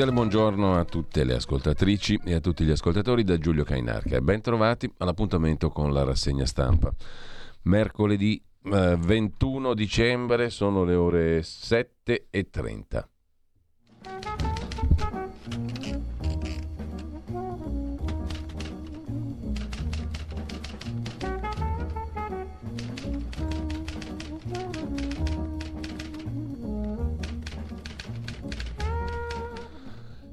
Cordiale buongiorno a tutte le ascoltatrici e a tutti gli ascoltatori da Giulio Cainarca. Ben trovati all'appuntamento con la rassegna stampa. Mercoledì eh, 21 dicembre sono le ore 7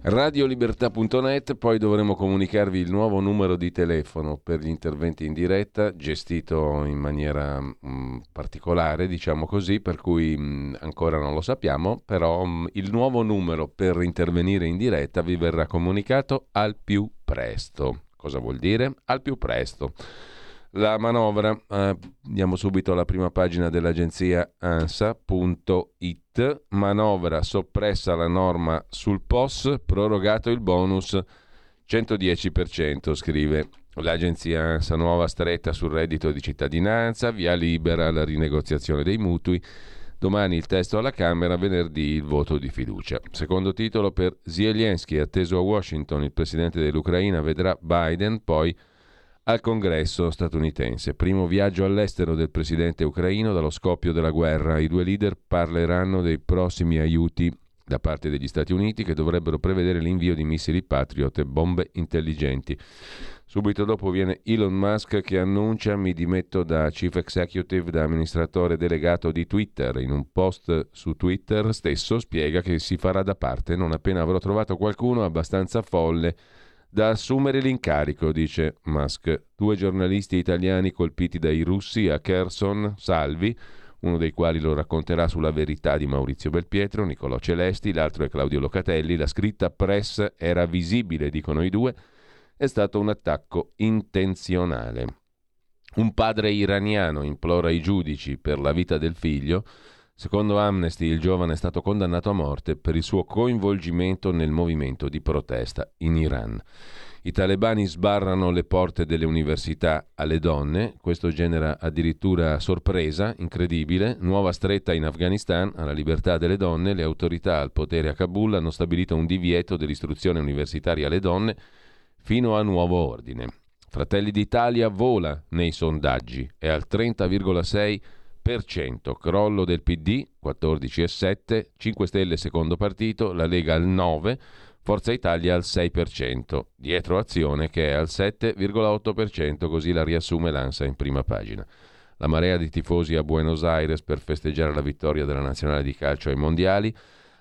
Radiolibertà.net, poi dovremo comunicarvi il nuovo numero di telefono per gli interventi in diretta, gestito in maniera mh, mm, particolare, diciamo così, per cui mh, mm, ancora non lo sappiamo, però mh, mm, il nuovo numero per intervenire in diretta vi verrà comunicato al più presto. Cosa vuol dire? Al più presto. La manovra, eh, andiamo subito alla prima pagina dell'agenzia ansa.it, manovra soppressa la norma sul POS, prorogato il bonus 110%, scrive l'agenzia ANSA, nuova stretta sul reddito di cittadinanza, via libera alla rinegoziazione dei mutui. Domani il testo alla Camera, venerdì il voto di fiducia. Secondo titolo per Zelensky, atteso a Washington, il presidente dell'Ucraina vedrà Biden, poi al congresso statunitense. Primo viaggio all'estero del presidente ucraino dallo scoppio della guerra. I due leader parleranno dei prossimi aiuti da parte degli Stati Uniti che dovrebbero prevedere l'invio di missili Patriot e bombe intelligenti. Subito dopo viene Elon Musk che annuncia mi dimetto da chief executive, da amministratore delegato di Twitter. In un post su Twitter stesso spiega che si farà da parte non appena avrò trovato qualcuno abbastanza folle da assumere l'incarico, dice Musk. Due giornalisti italiani colpiti dai russi a Kherson, salvi, uno dei quali lo racconterà sulla verità di Maurizio Belpietro, Nicolò Celesti, l'altro è Claudio Locatelli. La scritta press era visibile, dicono i due. È stato un attacco intenzionale. Un padre iraniano implora i giudici per la vita del figlio Secondo Amnesty il giovane è stato condannato a morte per il suo coinvolgimento nel movimento di protesta in Iran. I talebani sbarrano le porte delle università alle donne, questo genera addirittura sorpresa, incredibile, nuova stretta in Afghanistan alla libertà delle donne, le autorità al potere a Kabul hanno stabilito un divieto dell'istruzione universitaria alle donne fino a nuovo ordine. Fratelli d'Italia vola nei sondaggi, è al 30,6% crollo del PD 14,7, 5 Stelle secondo partito, la Lega al 9, Forza Italia al 6%, dietro Azione che è al 7,8%, così la riassume l'ANSA in prima pagina. La marea di tifosi a Buenos Aires per festeggiare la vittoria della nazionale di calcio ai mondiali,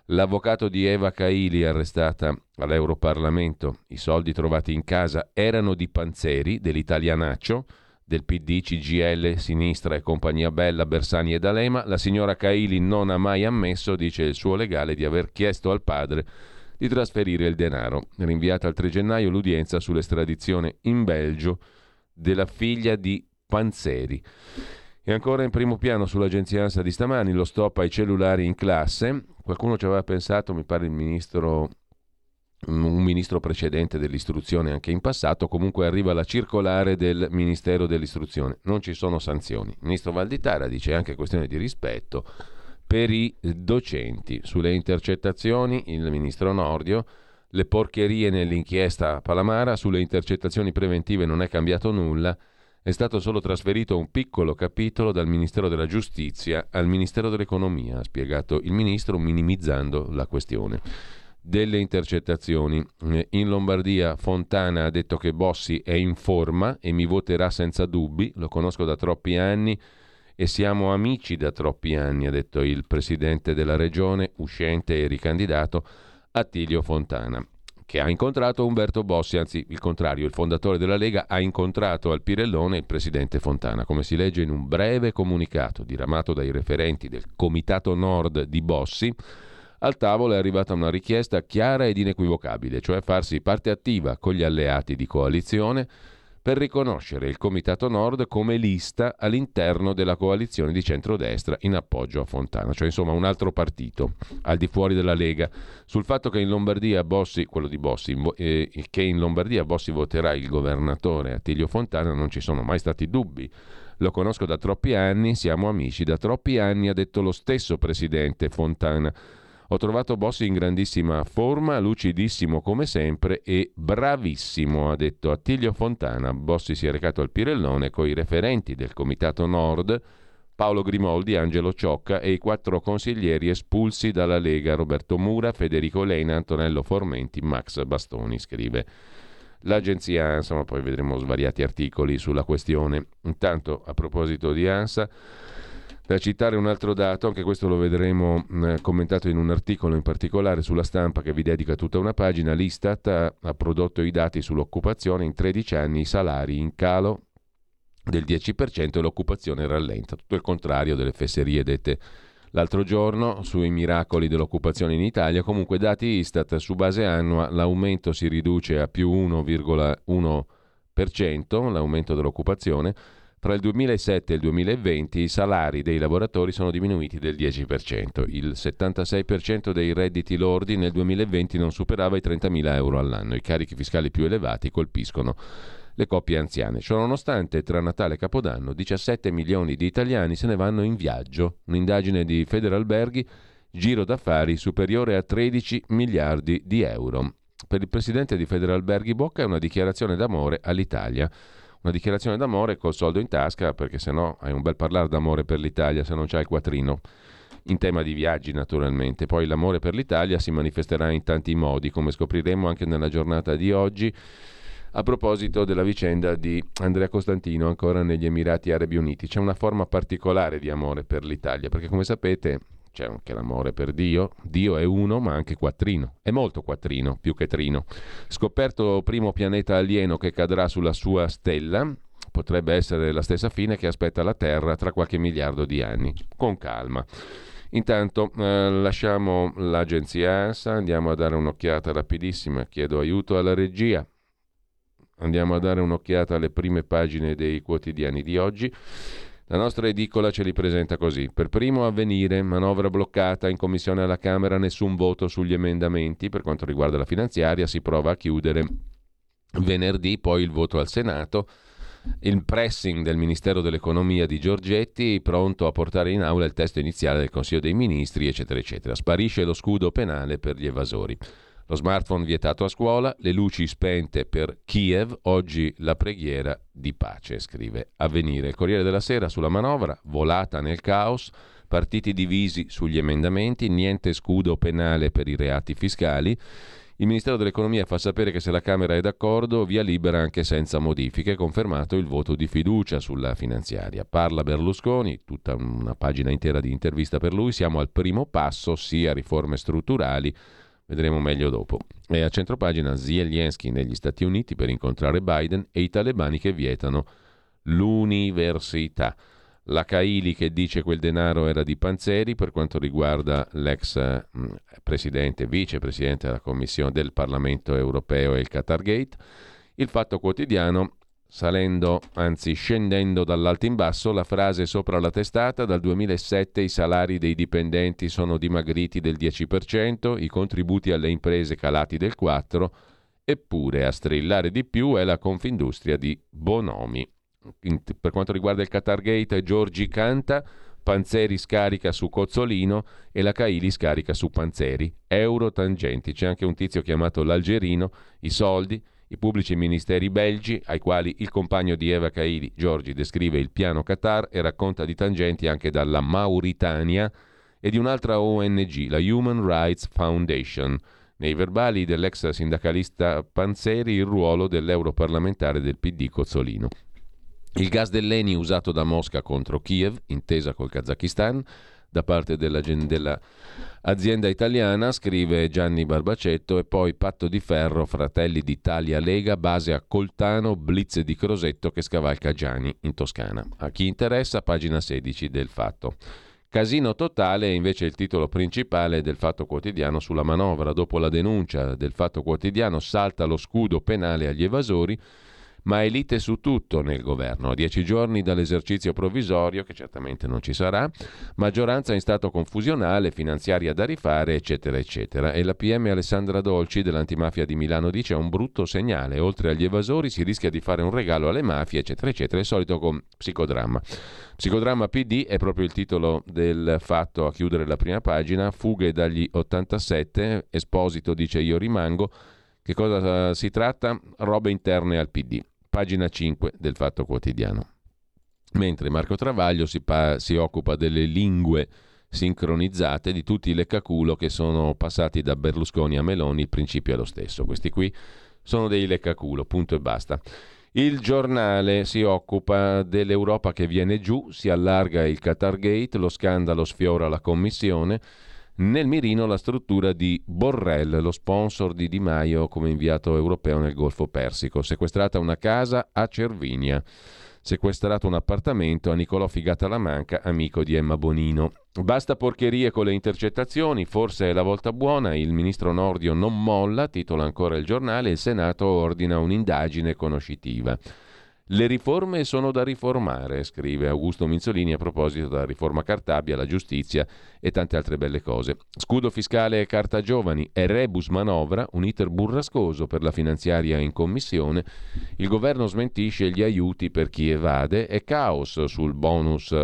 l'avvocato di Eva Kaili arrestata all'Europarlamento, i soldi trovati in casa erano di Panzeri, dell'italianaccio, del PD, CGL, Sinistra e compagnia Bella, Bersani e D'Alema, la signora Caili non ha mai ammesso, dice il suo legale, di aver chiesto al padre di trasferire il denaro. Rinviata al 3 gennaio l'udienza sull'estradizione in Belgio della figlia di Panzeri. E ancora in primo piano sull'agenzia ANSA di stamani lo stop ai cellulari in classe. Qualcuno ci aveva pensato, mi pare il ministro un ministro precedente dell'istruzione anche in passato, comunque arriva la circolare del Ministero dell'istruzione. Non ci sono sanzioni. Il ministro Valditara dice anche questione di rispetto per i docenti. Sulle intercettazioni il ministro Nordio, le porcherie nell'inchiesta Palamara, sulle intercettazioni preventive non è cambiato nulla, è stato solo trasferito un piccolo capitolo dal Ministero della Giustizia al Ministero dell'Economia, ha spiegato il ministro minimizzando la questione delle intercettazioni. Eh, in Lombardia Fontana ha detto che Bossi è in forma e mi voterà senza dubbi, lo conosco da troppi anni e siamo amici da troppi anni, ha detto il presidente della regione, uscente e ricandidato, Attilio Fontana che ha incontrato Umberto Bossi, anzi il contrario, il fondatore della Lega ha incontrato al Pirellone il presidente Fontana, come si legge in un breve comunicato diramato dai referenti del Comitato Nord di Bossi. Al tavolo è arrivata una richiesta chiara ed inequivocabile, cioè farsi parte attiva con gli alleati di coalizione per riconoscere il Comitato Nord come lista all'interno della coalizione di centrodestra in appoggio a Fontana, cioè insomma un altro partito al di fuori della Lega. Sul fatto che in Lombardia Bossi, quello di Bossi, eh, che in Lombardia Bossi voterà il governatore Attilio Fontana non ci sono mai stati dubbi. Lo conosco da troppi anni, siamo amici da troppi anni, ha detto lo stesso presidente Fontana. Ho trovato Bossi in grandissima forma, lucidissimo come sempre e bravissimo, ha detto Attilio Fontana. Bossi si è recato al Pirellone con i referenti del Comitato Nord, Paolo Grimoldi, Angelo Ciocca e i quattro consiglieri espulsi dalla Lega, Roberto Mura, Federico Lena, Antonello Formenti, Max Bastoni, scrive l'agenzia ANSA, ma poi vedremo svariati articoli sulla questione. Intanto, a proposito di ANSA, da citare un altro dato, anche questo lo vedremo eh, commentato in un articolo in particolare sulla stampa che vi dedica tutta una pagina, l'Istat ha, ha prodotto i dati sull'occupazione, in 13 anni i salari in calo del 10% e l'occupazione rallenta, tutto il contrario delle fesserie dette l'altro giorno sui miracoli dell'occupazione in Italia, comunque dati Istat su base annua l'aumento si riduce a più 1,1%, l'aumento dell'occupazione, tra il 2007 e il 2020 i salari dei lavoratori sono diminuiti del 10%. Il 76% dei redditi lordi nel 2020 non superava i 30.000 euro all'anno. I carichi fiscali più elevati colpiscono le coppie anziane. Ciononostante, tra Natale e Capodanno, 17 milioni di italiani se ne vanno in viaggio. Un'indagine di Federalberghi, giro d'affari superiore a 13 miliardi di euro. Per il presidente di Federalberghi Bocca è una dichiarazione d'amore all'Italia una dichiarazione d'amore col soldo in tasca, perché se no hai un bel parlare d'amore per l'Italia se non c'hai il quattrino. In tema di viaggi, naturalmente. Poi l'amore per l'Italia si manifesterà in tanti modi, come scopriremo anche nella giornata di oggi. A proposito della vicenda di Andrea Costantino, ancora negli Emirati Arabi Uniti, c'è una forma particolare di amore per l'Italia, perché come sapete c'è anche l'amore per Dio. Dio è uno, ma anche quattrino. È molto quattrino, più che trino. Scoperto primo pianeta alieno che cadrà sulla sua stella, potrebbe essere la stessa fine che aspetta la Terra tra qualche miliardo di anni. Con calma. Intanto eh, lasciamo l'agenzia ANSA, andiamo a dare un'occhiata rapidissima, chiedo aiuto alla regia. Andiamo a dare un'occhiata alle prime pagine dei quotidiani di oggi. La nostra edicola ce li presenta così. Per primo avvenire, manovra bloccata in commissione alla Camera, nessun voto sugli emendamenti. Per quanto riguarda la finanziaria, si prova a chiudere venerdì, poi il voto al Senato. Il pressing del Ministero dell'Economia di Giorgetti, pronto a portare in aula il testo iniziale del Consiglio dei Ministri, eccetera, eccetera. Sparisce lo scudo penale per gli evasori. Lo smartphone vietato a scuola, le luci spente per Kiev, oggi la preghiera di pace, scrive Avvenire. Il Corriere della Sera sulla manovra, volata nel caos, partiti divisi sugli emendamenti, niente scudo penale per i reati fiscali. Il Ministero dell'Economia fa sapere che se la Camera è d'accordo, via libera anche senza modifiche, confermato il voto di fiducia sulla finanziaria. Parla Berlusconi, tutta una pagina intera di intervista per lui, siamo al primo passo, sia riforme strutturali Vedremo meglio dopo. E a centropagina Zelensky negli Stati Uniti per incontrare Biden e i talebani che vietano l'università. La Kaili che dice quel denaro era di Panzeri per quanto riguarda l'ex mh, mm, presidente, vicepresidente della Commissione del Parlamento europeo e il Qatar Gate. Il Fatto Quotidiano Salendo, anzi scendendo dall'alto in basso, la frase sopra la testata, dal 2007 i salari dei dipendenti sono dimagriti del 10%, i contributi alle imprese calati del 4%, eppure a strillare di più è la Confindustria di Bonomi. Per quanto riguarda il Qatar Gate, Giorgi canta, Panzeri scarica su Cozzolino e la Caili scarica su Panzeri. Euro tangenti, c'è anche un tizio chiamato l'Algerino, i soldi, i pubblici ministeri belgi, ai quali il compagno di Eva Kaili, Giorgi, descrive il piano Qatar e racconta di tangenti anche dalla Mauritania e di un'altra ONG, la Human Rights Foundation. Nei verbali dell'ex sindacalista Panzeri il ruolo dell'europarlamentare del PD Cozzolino. Il gas dell'ENI usato da Mosca contro Kiev, intesa col Kazakistan, da parte della, della azienda italiana, scrive Gianni Barbacetto, e poi patto di ferro Fratelli d'Italia Lega, base a Coltano, blitz di Crosetto che scavalca Gianni in Toscana. A chi interessa, pagina 16 del fatto. Casino totale è invece il titolo principale del Fatto Quotidiano sulla manovra. Dopo la denuncia del Fatto Quotidiano salta lo scudo penale agli evasori ma elite su tutto nel governo. A dieci giorni dall'esercizio provvisorio, che certamente non ci sarà, maggioranza in stato confusionale, finanziaria da rifare, eccetera, eccetera. E la PM Alessandra Dolci dell'antimafia di Milano dice è un brutto segnale. Oltre agli evasori si rischia di fare un regalo alle mafie, eccetera, eccetera. Il solito con psicodramma. Psicodramma PD è proprio il titolo del fatto a chiudere la prima pagina. Fughe dagli 87, Esposito dice io rimango. Che cosa si tratta? Robe interne al PD pagina 5 del Fatto Quotidiano. Mentre Marco Travaglio si, pa- si occupa delle lingue sincronizzate di tutti i leccaculo che sono passati da Berlusconi a Meloni, il principio è lo stesso. Questi qui sono dei leccaculo, punto e basta. Il giornale si occupa dell'Europa che viene giù, si allarga il Qatar Gate, lo scandalo sfiora la Commissione. Nel mirino la struttura di Borrell, lo sponsor di Di Maio come inviato europeo nel Golfo Persico. Sequestrata una casa a Cervinia. Sequestrato un appartamento a Nicolò Figata-Lamanca, amico di Emma Bonino. Basta porcherie con le intercettazioni, forse è la volta buona, il ministro Nordio non molla, titola ancora il giornale, il Senato ordina un'indagine conoscitiva. Le riforme sono da riformare, scrive Augusto Minzolini a proposito della riforma Cartabia, la giustizia e tante altre belle cose. Scudo fiscale e carta giovani e rebus manovra, un iter burrascoso per la finanziaria in commissione. Il governo smentisce gli aiuti per chi evade e caos sul bonus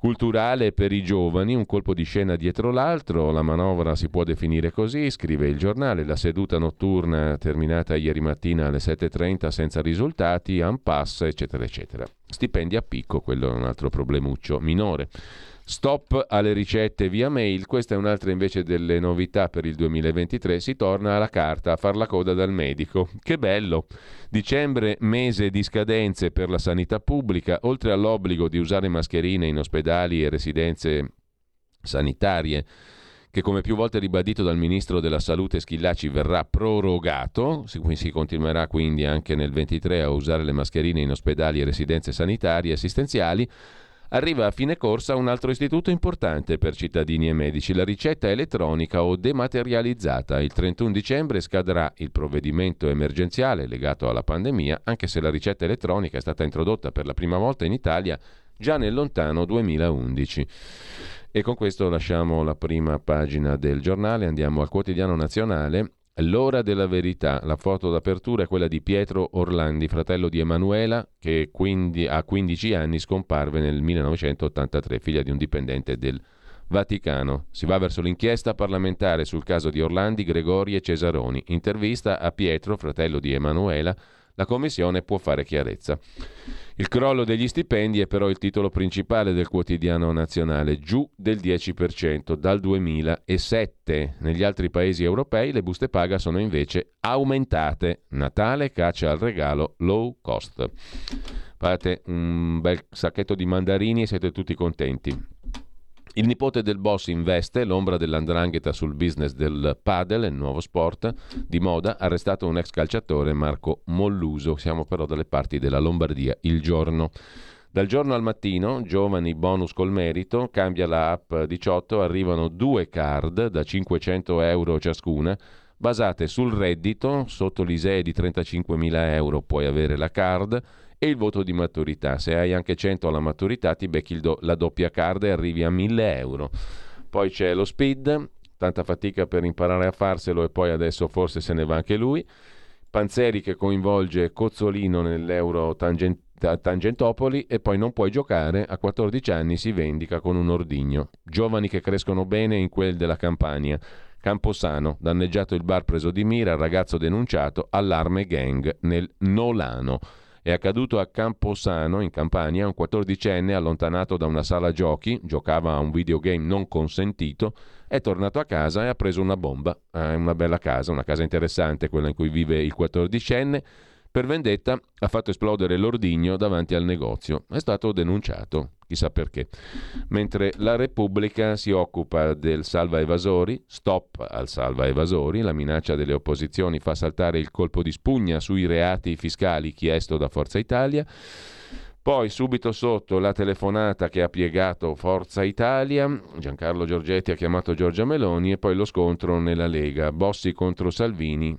culturale per i giovani, un colpo di scena dietro l'altro, la manovra si può definire così, scrive il giornale, la seduta notturna terminata ieri mattina alle 7.30 senza risultati, un pass, eccetera, eccetera. Stipendi a picco, quello è un altro problemuccio minore. Stop alle ricette via mail, questa è un'altra invece delle novità per il 2023, si torna alla carta a far la coda dal medico. Che bello! Dicembre, mese di scadenze per la sanità pubblica, oltre all'obbligo di usare mascherine in ospedali e residenze sanitarie che come più volte ribadito dal ministro della salute Schillaci verrà prorogato, si continuerà quindi anche nel 23 a usare le mascherine in ospedali e residenze sanitarie assistenziali, Arriva a fine corsa un altro istituto importante per cittadini e medici, la ricetta elettronica o dematerializzata. Il 31 dicembre scadrà il provvedimento emergenziale legato alla pandemia, anche se la ricetta elettronica è stata introdotta per la prima volta in Italia già nel lontano 2011. E con questo lasciamo la prima pagina del giornale, andiamo al quotidiano nazionale L'ora della verità, la foto d'apertura è quella di Pietro Orlandi, fratello di Emanuela, che quindi a 15 anni scomparve nel 1983, figlia di un dipendente del Vaticano. Si va verso l'inchiesta parlamentare sul caso di Orlandi, Gregori e Cesaroni. Intervista a Pietro, fratello di Emanuela, la Commissione può fare chiarezza. Il crollo degli stipendi è però il titolo principale del quotidiano nazionale, giù del 10% dal 2007. Negli altri paesi europei le buste paga sono invece aumentate. Natale caccia al regalo low cost. Fate un bel sacchetto di mandarini e siete tutti contenti. Il nipote del boss investe, l'ombra dell'andrangheta sul business del padel, il nuovo sport di moda, arrestato un ex calciatore, Marco Molluso. Siamo però dalle parti della Lombardia. Il giorno. Dal giorno al mattino, giovani bonus col merito, cambia la app 18, arrivano due card da 500 euro ciascuna, basate sul reddito, sotto l'ISEE di 35.000 euro puoi avere la card, e il voto di maturità. Se hai anche 100 alla maturità ti becchi do- la doppia card e arrivi a 1000 euro. Poi c'è lo speed, tanta fatica per imparare a farselo e poi adesso forse se ne va anche lui. Panzeri che coinvolge Cozzolino nell'Euro tangent- Tangentopoli e poi non puoi giocare, a 14 anni si vendica con un ordigno. Giovani che crescono bene in quel della Campania. Camposano, danneggiato il bar preso di mira, ragazzo denunciato, allarme gang nel Nolano. È accaduto a Camposano, in Campania, un 14enne allontanato da una sala giochi, giocava a un videogame non consentito, è tornato a casa e ha preso una bomba. È una bella casa, una casa interessante, quella in cui vive il 14enne. Per vendetta ha fatto esplodere l'ordigno davanti al negozio. È stato denunciato, chissà perché. Mentre la Repubblica si occupa del salva evasori, stop al salva evasori, la minaccia delle opposizioni fa saltare il colpo di spugna sui reati fiscali chiesto da Forza Italia. Poi subito sotto la telefonata che ha piegato Forza Italia, Giancarlo Giorgetti ha chiamato Giorgia Meloni e poi lo scontro nella Lega, Bossi contro Salvini,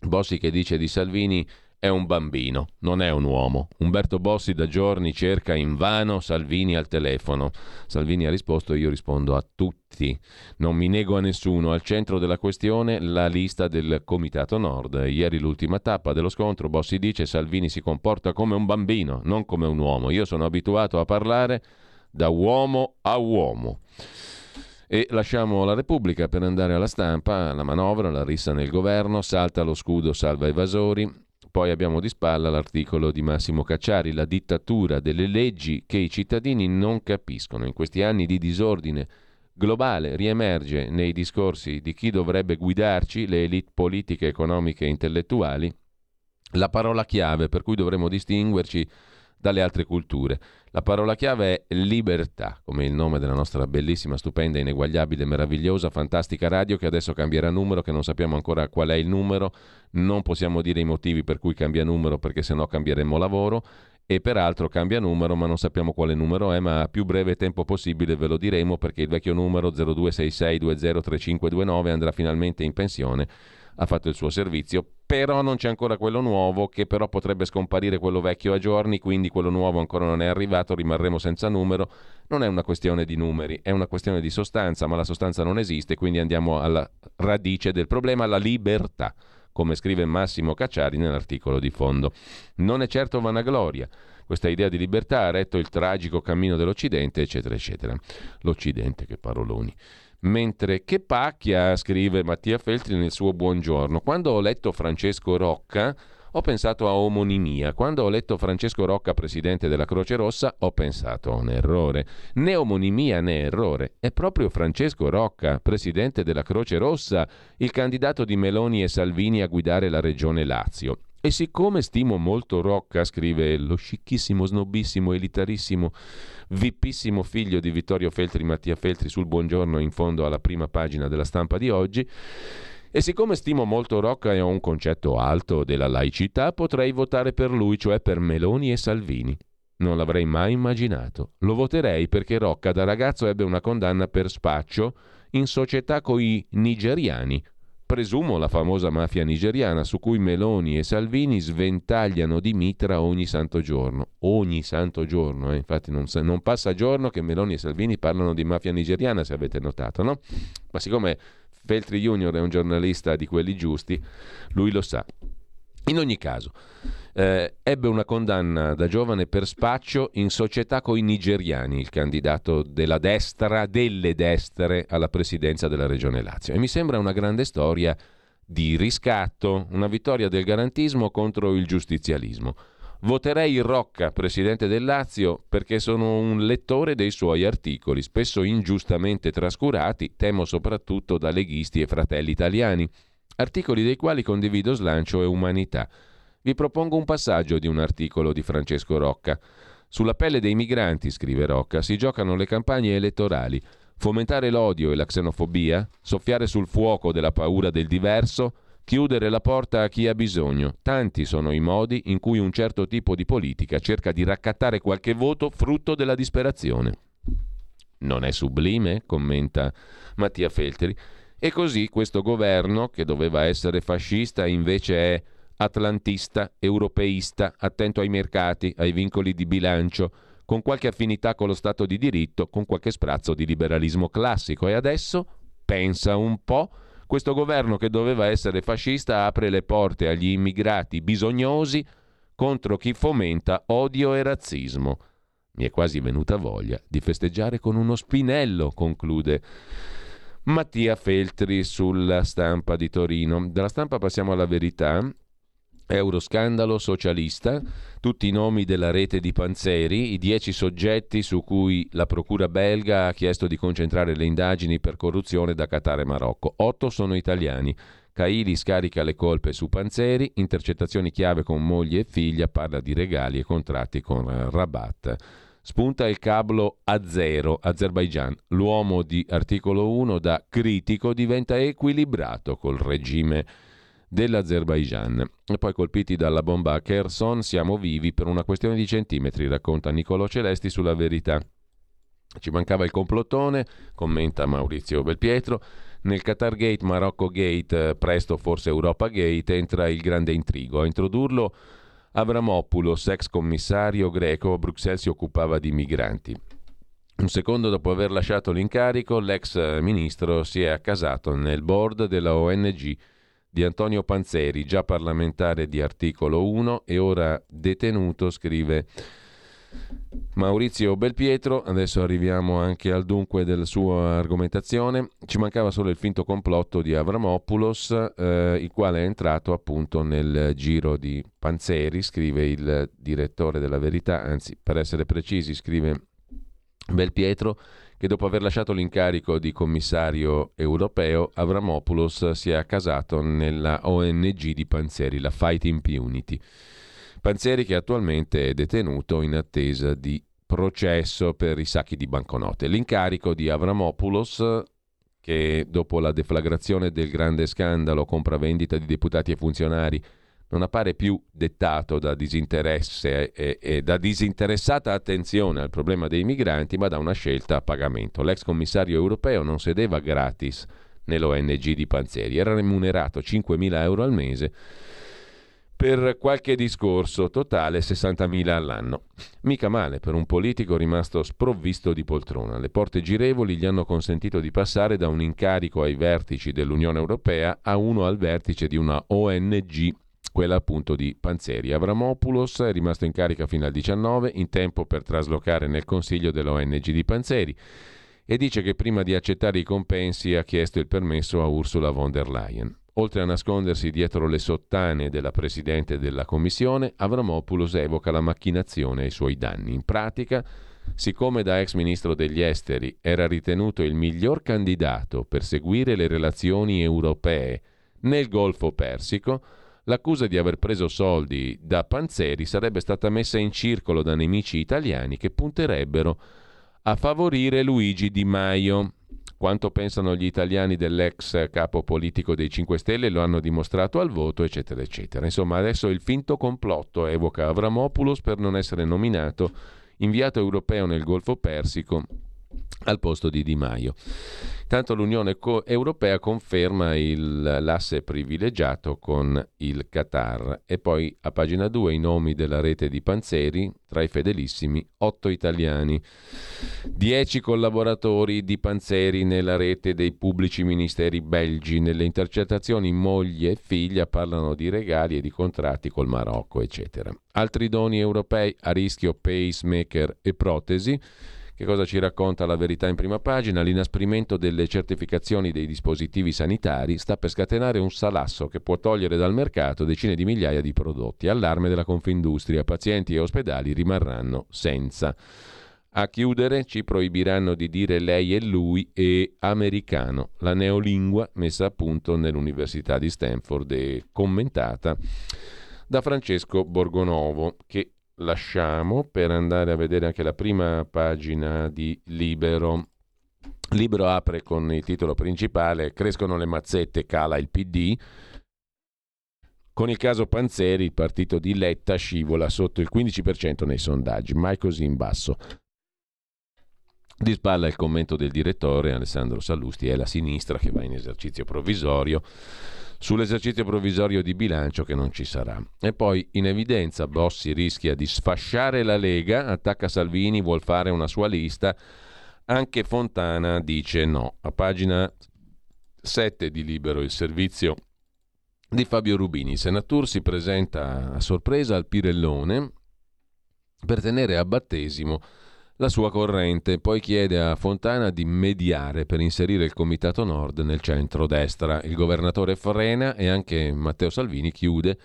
Bossi che dice di Salvini è un bambino, non è un uomo. Umberto Bossi da giorni cerca invano Salvini al telefono. Salvini ha risposto, io rispondo a tutti. Non mi nego a nessuno. Al centro della questione la lista del Comitato Nord. Ieri l'ultima tappa dello scontro, Bossi dice Salvini si comporta come un bambino, non come un uomo. Io sono abituato a parlare da uomo a uomo. E lasciamo la Repubblica per andare alla stampa, la manovra, la rissa nel governo, salta lo scudo salva evasori. Poi abbiamo di spalla l'articolo di Massimo Cacciari, la dittatura delle leggi che i cittadini non capiscono. In questi anni di disordine globale riemerge nei discorsi di chi dovrebbe guidarci, le elite politiche, economiche e intellettuali, la parola chiave per cui dovremmo distinguerci dalle altre culture. La parola chiave è libertà, come il nome della nostra bellissima, stupenda, ineguagliabile, meravigliosa, fantastica radio che adesso cambierà numero, che non sappiamo ancora qual è il numero, non possiamo dire i motivi per cui cambia numero perché sennò cambieremmo lavoro e peraltro cambia numero ma non sappiamo quale numero è ma a più breve tempo possibile ve lo diremo perché il vecchio numero 0266203529 andrà finalmente in pensione ha fatto il suo servizio, però non c'è ancora quello nuovo che però potrebbe scomparire quello vecchio a giorni, quindi quello nuovo ancora non è arrivato, rimarremo senza numero. Non è una questione di numeri, è una questione di sostanza, ma la sostanza non esiste, quindi andiamo alla radice del problema, la libertà come scrive Massimo Cacciari nell'articolo di fondo. Non è certo vanagloria. Questa idea di libertà ha retto il tragico cammino dell'Occidente, eccetera, eccetera. L'Occidente, che paroloni. Mentre che pacchia, scrive Mattia Feltri nel suo Buongiorno. Quando ho letto Francesco Rocca, ho pensato a omonimia. Quando ho letto Francesco Rocca, presidente della Croce Rossa, ho pensato a un errore. Né omonimia né errore. È proprio Francesco Rocca, presidente della Croce Rossa, il candidato di Meloni e Salvini a guidare la regione Lazio. E siccome stimo molto Rocca, scrive lo scicchissimo, snobissimo, elitarissimo, vipissimo figlio di Vittorio Feltri, Mattia Feltri, sul buongiorno in fondo alla prima pagina della stampa di oggi, e siccome stimo molto Rocca e ho un concetto alto della laicità, potrei votare per lui, cioè per Meloni e Salvini. Non l'avrei mai immaginato. Lo voterei perché Rocca da ragazzo ebbe una condanna per spaccio in società coi nigeriani, presumo la famosa mafia nigeriana su cui Meloni e Salvini sventagliano di mitra ogni santo giorno. Ogni santo giorno, eh? infatti non, non, passa giorno che Meloni e Salvini parlano di mafia nigeriana, se avete notato, no? Ma siccome Feltri Junior è un giornalista di quelli giusti, lui lo sa. In ogni caso, eh, ebbe una condanna da giovane per spaccio in società con i nigeriani, il candidato della destra, delle destre alla presidenza della regione Lazio. E mi sembra una grande storia di riscatto, una vittoria del garantismo contro il giustizialismo. Voterei Rocca, presidente del Lazio, perché sono un lettore dei suoi articoli, spesso ingiustamente trascurati, temo soprattutto da leghisti e fratelli italiani articoli dei quali condivido slancio e umanità. Vi propongo un passaggio di un articolo di Francesco Rocca. Sulla pelle dei migranti, scrive Rocca, si giocano le campagne elettorali. Fomentare l'odio e la xenofobia, soffiare sul fuoco della paura del diverso, chiudere la porta a chi ha bisogno. Tanti sono i modi in cui un certo tipo di politica cerca di raccattare qualche voto frutto della disperazione. Non è sublime, commenta Mattia Felteri, e così questo governo, che doveva essere fascista, invece è atlantista, europeista, attento ai mercati, ai vincoli di bilancio, con qualche affinità con lo Stato di diritto, con qualche sprazzo di liberalismo classico. E adesso, pensa un po', questo governo che doveva essere fascista apre le porte agli immigrati bisognosi contro chi fomenta odio e razzismo. Mi è quasi venuta voglia di festeggiare con uno spinello, conclude Mattia Feltri sulla stampa di Torino. Dalla stampa passiamo alla verità. Euroscandalo socialista, tutti i nomi della rete di Panzeri, i dieci soggetti su cui la procura belga ha chiesto di concentrare le indagini per corruzione da Qatar e Marocco. Otto sono italiani. Caili scarica le colpe su Panzeri, intercettazioni chiave con moglie e figlia, parla di regali e contratti con Rabat. Spunta il cablo a zero, Azerbaijan. L'uomo di articolo 1 da critico diventa equilibrato col regime dell'Azerbaijan. E poi colpiti dalla bomba a Kherson siamo vivi per una questione di centimetri, racconta Niccolò Celesti sulla verità. Ci mancava il complottone, commenta Maurizio Belpietro. Nel Qatar Gate, Marocco Gate, presto forse Europa Gate, entra il grande intrigo. A introdurlo Avramopoulos, ex commissario greco, a Bruxelles si occupava di migranti. Un secondo dopo aver lasciato l'incarico, l'ex ministro si è accasato nel board della ONG di Antonio Panzeri, già parlamentare di articolo 1 e ora detenuto, scrive Maurizio Belpietro, adesso arriviamo anche al dunque della sua argomentazione, ci mancava solo il finto complotto di Avramopoulos, eh, il quale è entrato appunto nel giro di Panzeri, scrive il direttore della Verità, anzi per essere precisi scrive Belpietro, che dopo aver lasciato l'incarico di commissario europeo, Avramopoulos si è accasato nella ONG di Panzeri, la Fight Impunity. Panzeri che attualmente è detenuto in attesa di processo per i sacchi di banconote. L'incarico di Avramopoulos, che dopo la deflagrazione del grande scandalo compravendita di deputati e funzionari non appare più dettato da disinteresse e, e, da disinteressata attenzione al problema dei migranti, ma da una scelta a pagamento. L'ex commissario europeo non sedeva gratis nell'ONG di Panzeri, era remunerato 5.000 euro al mese per qualche discorso, totale 60.000 all'anno. Mica male per un politico rimasto sprovvisto di poltrona. Le porte girevoli gli hanno consentito di passare da un incarico ai vertici dell'Unione Europea a uno al vertice di una ONG quella appunto di Panzeri. Avramopoulos è rimasto in carica fino al 19, in tempo per traslocare nel consiglio dell'ONG di Panzeri e dice che prima di accettare i compensi ha chiesto il permesso a Ursula von der Leyen. Oltre a nascondersi dietro le sottane della Presidente della Commissione, Avramopoulos evoca la macchinazione ai suoi danni. In pratica, siccome da ex ministro degli esteri era ritenuto il miglior candidato per seguire le relazioni europee nel Golfo Persico, l'accusa di aver preso soldi da Panzeri sarebbe stata messa in circolo da nemici italiani che punterebbero a favorire Luigi Di Maio. Quanto pensano gli italiani dell'ex capo politico dei 5 Stelle lo hanno dimostrato al voto, eccetera, eccetera. Insomma, adesso il finto complotto evoca Avramopoulos per non essere nominato inviato europeo nel Golfo Persico al posto di Di Maio. Tanto l'Unione Europea conferma il, l'asse privilegiato con il Qatar e poi a pagina 2 i nomi della rete di Panzeri, tra i fedelissimi 8 italiani, 10 collaboratori di Panzeri nella rete dei pubblici ministeri belgi, nelle intercettazioni moglie e figlia parlano di regali e di contratti col Marocco, eccetera. Altri doni europei a rischio pacemaker e protesi che cosa ci racconta la verità in prima pagina? L'inasprimento delle certificazioni dei dispositivi sanitari sta per scatenare un salasso che può togliere dal mercato decine di migliaia di prodotti. Allarme della Confindustria. Pazienti e ospedali rimarranno senza. A chiudere ci proibiranno di dire lei e lui e americano, la neolingua messa a punto nell'Università di Stanford e commentata da Francesco Borgonovo, che lasciamo per andare a vedere anche la prima pagina di Libero. Libero apre con il titolo principale Crescono le mazzette, cala il PD. Con il caso Panzeri il partito di Letta scivola sotto il 15% nei sondaggi, mai così in basso. Di spalla il commento del direttore Alessandro Sallusti, è la sinistra che va in esercizio provvisorio sull'esercizio provvisorio di bilancio che non ci sarà. E poi in evidenza Bossi rischia di sfasciare la Lega, attacca Salvini, vuol fare una sua lista, anche Fontana dice no. A pagina 7 di Libero il servizio di Fabio Rubini. Senatur si presenta a sorpresa al Pirellone per tenere a battesimo la sua corrente, poi chiede a Fontana di mediare per inserire il Comitato Nord nel centro-destra. Il governatore frena e anche Matteo Salvini chiude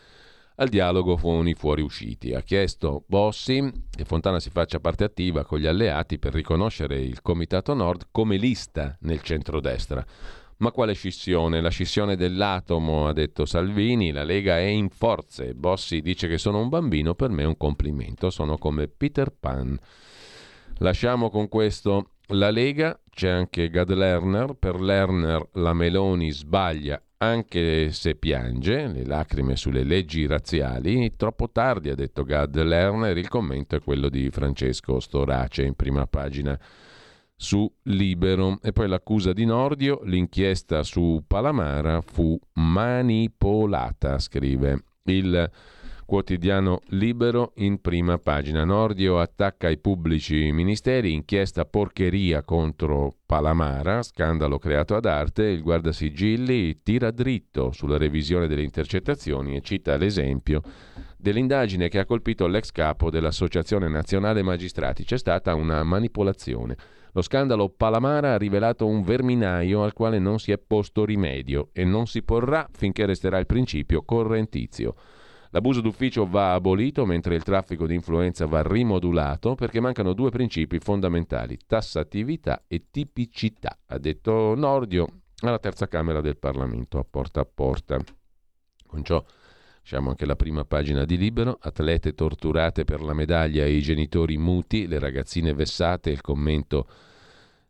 al dialogo con i fuoriusciti. Ha chiesto Bossi che Fontana si faccia parte attiva con gli alleati per riconoscere il Comitato Nord come lista nel centro-destra. Ma quale scissione? La scissione dell'atomo, ha detto Salvini, la Lega è in forze. Bossi dice che sono un bambino, per me è un complimento, sono come Peter Pan. Lasciamo con questo. La Lega, c'è anche Gad Lerner, per Lerner la Meloni sbaglia anche se piange, le lacrime sulle leggi razziali, troppo tardi ha detto Gad Lerner, il commento è quello di Francesco Storace in prima pagina su Libero. E poi l'accusa di Nordio, l'inchiesta su Palamara fu manipolata, scrive il Quotidiano Libero in prima pagina. Nordio attacca i pubblici ministeri, inchiesta porcheria contro Palamara, scandalo creato ad arte, il guardasigilli tira dritto sulla revisione delle intercettazioni e cita l'esempio dell'indagine che ha colpito l'ex capo dell'Associazione Nazionale Magistrati. C'è stata una manipolazione. Lo scandalo Palamara ha rivelato un verminaio al quale non si è posto rimedio e non si porrà finché resterà il principio correntizio. L'abuso d'ufficio va abolito mentre il traffico di influenza va rimodulato perché mancano due principi fondamentali, tassatività e tipicità, ha detto Nordio alla terza Camera del Parlamento a porta a porta. Con ciò lasciamo anche la prima pagina di Libero, atlete torturate per la medaglia e i genitori muti, le ragazzine vessate, il commento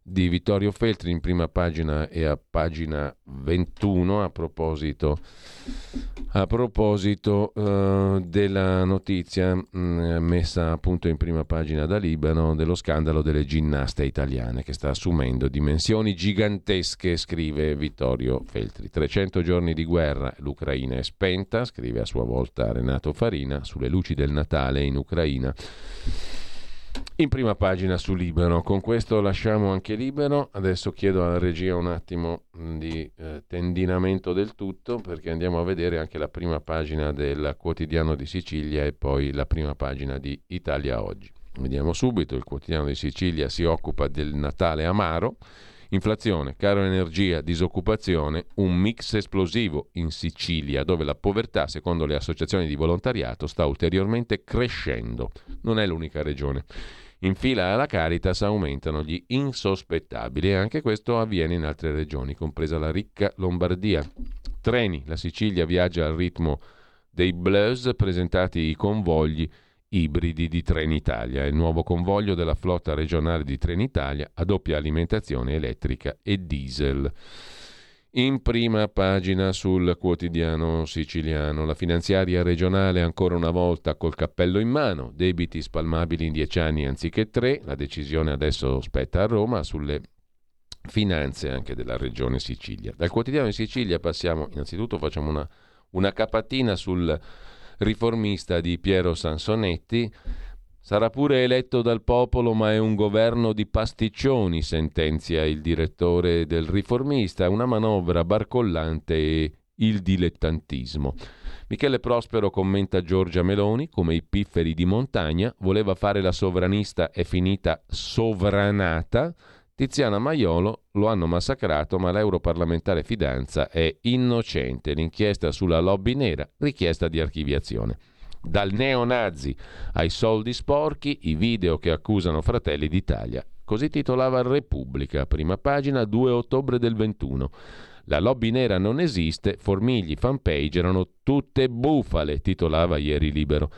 di Vittorio Feltri in prima pagina e a pagina 21 a proposito, a proposito uh, della notizia mh, mm, messa appunto in prima pagina da Libano dello scandalo delle ginnaste italiane che sta assumendo dimensioni gigantesche, scrive Vittorio Feltri. 300 giorni di guerra, l'Ucraina è spenta, scrive a sua volta Renato Farina, sulle luci del Natale in Ucraina in prima pagina su Libero. Con questo lasciamo anche Libero. Adesso chiedo alla regia un attimo di eh, tendinamento del tutto perché andiamo a vedere anche la prima pagina del quotidiano di Sicilia e poi la prima pagina di Italia Oggi. Vediamo subito, il quotidiano di Sicilia si occupa del Natale amaro. Inflazione, caro energia, disoccupazione, un mix esplosivo in Sicilia, dove la povertà, secondo le associazioni di volontariato, sta ulteriormente crescendo. Non è l'unica regione. In fila alla Caritas aumentano gli insospettabili e anche questo avviene in altre regioni, compresa la ricca Lombardia. Treni, la Sicilia viaggia al ritmo dei blues presentati i convogli ibridi di Trenitalia, il nuovo convoglio della flotta regionale di Trenitalia a doppia alimentazione elettrica e diesel in prima pagina sul quotidiano siciliano. La finanziaria regionale ancora una volta col cappello in mano, debiti spalmabili in dieci anni anziché tre, la decisione adesso spetta a Roma sulle finanze anche della regione Sicilia. Dal quotidiano di Sicilia passiamo, innanzitutto facciamo una, una capatina sul riformista di Piero Sansonetti Sarà pure eletto dal popolo, ma è un governo di pasticcioni, sentenzia il direttore del riformista, una manovra barcollante e il dilettantismo. Michele Prospero commenta Giorgia Meloni come i pifferi di montagna, voleva fare la sovranista è finita sovranata. Tiziana Maiolo lo hanno massacrato, ma l'europarlamentare Fidanza è innocente. L'inchiesta sulla lobby nera, richiesta di archiviazione. Dal neonazi ai soldi sporchi, i video che accusano Fratelli d'Italia. Così titolava Repubblica, prima pagina 2 ottobre del 21. La lobby nera non esiste, Formigli, fanpage erano tutte bufale, titolava ieri Libero.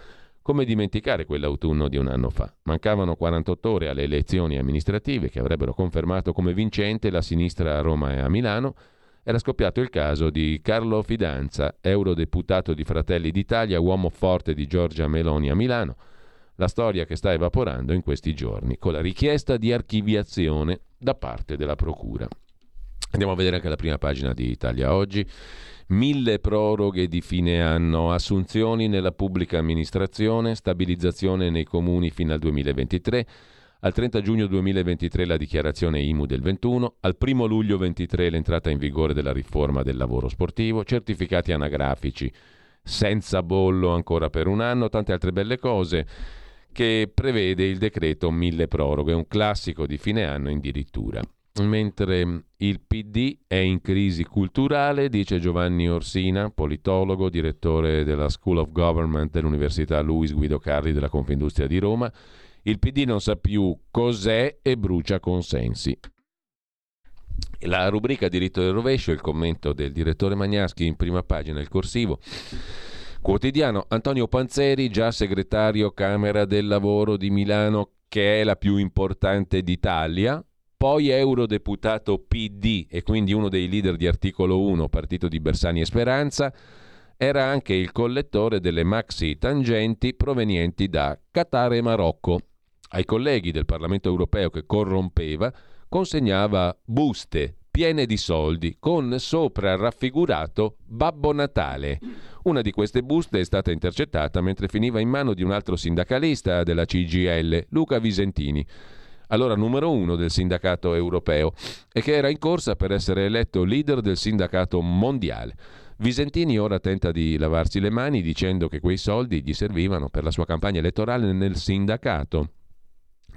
Come dimenticare quell'autunno di un anno fa? Mancavano 48 ore alle elezioni amministrative che avrebbero confermato come vincente la sinistra a Roma e a Milano era scoppiato il caso di Carlo Fidanza, eurodeputato di Fratelli d'Italia, uomo forte di Giorgia Meloni a Milano. La storia che sta evaporando in questi giorni, con la richiesta di archiviazione da parte della Procura. Andiamo a vedere anche la prima pagina di Italia oggi. Mille proroghe di fine anno, assunzioni nella pubblica amministrazione, stabilizzazione nei comuni fino al 2023 al 30 giugno 2023 la dichiarazione IMU del 21, al 1 luglio 23 l'entrata in vigore della riforma del lavoro sportivo, certificati anagrafici senza bollo ancora per un anno, tante altre belle cose che prevede il decreto mille proroghe, un classico di fine anno addirittura. Mentre il PD è in crisi culturale, dice Giovanni Orsina, politologo, direttore della School of Government dell'Università Luis Guido Carli della Confindustria di Roma, il PD non sa più cos'è e brucia consensi. La rubrica diritto del rovescio, il commento del direttore Magnaschi in prima pagina, il corsivo. Quotidiano Antonio Panzeri, già segretario Camera del Lavoro di Milano, che è la più importante d'Italia, poi eurodeputato PD e quindi uno dei leader di articolo 1, partito di Bersani e Speranza, era anche il collettore delle maxi tangenti provenienti da Qatar e Marocco. Ai colleghi del Parlamento europeo che corrompeva consegnava buste piene di soldi con sopra raffigurato Babbo Natale. Una di queste buste è stata intercettata mentre finiva in mano di un altro sindacalista della CGL, Luca Visentini allora numero uno del sindacato europeo, e che era in corsa per essere eletto leader del sindacato mondiale. Visentini ora tenta di lavarsi le mani dicendo che quei soldi gli servivano per la sua campagna elettorale nel sindacato,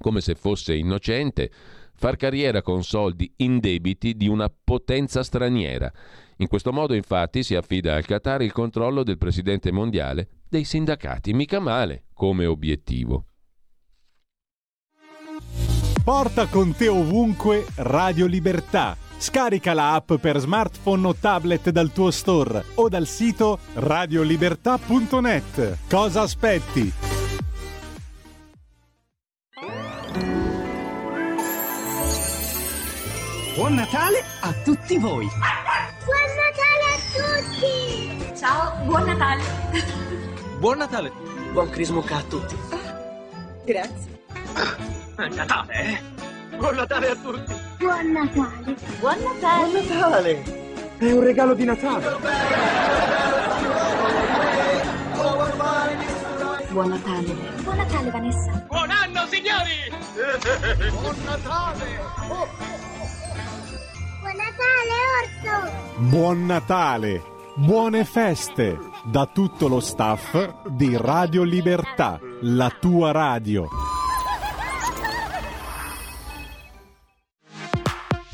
come se fosse innocente far carriera con soldi indebiti di una potenza straniera. In questo modo infatti si affida al Qatar il controllo del presidente mondiale dei sindacati, mica male come obiettivo. Porta con te ovunque Radio Libertà. Scarica la app per smartphone o tablet dal tuo store o dal sito radiolibertà.net. Cosa aspetti? Buon Natale a tutti voi! Buon Natale a tutti! Ciao, buon Natale! Buon Natale! Buon Crismuca a tutti! Grazie! È Natale, eh? Buon Natale a tutti! Buon Natale! Buon Natale! Buon Natale! È un regalo di Natale! Buon Natale! Buon Natale, Vanessa! Buon anno, signori! Buon Natale! Buon Natale, Orso! Buon Natale! Buone feste da tutto lo staff di Radio Libertà, la tua radio.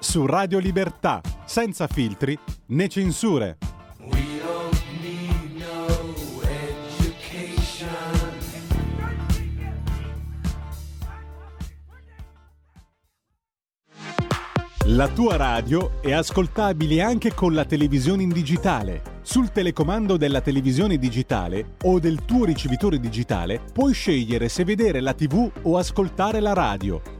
su Radio Libertà, senza filtri né censure. La tua radio è ascoltabile anche con la televisione in digitale. Sul telecomando della televisione digitale o del tuo ricevitore digitale puoi scegliere se vedere la TV o ascoltare la radio.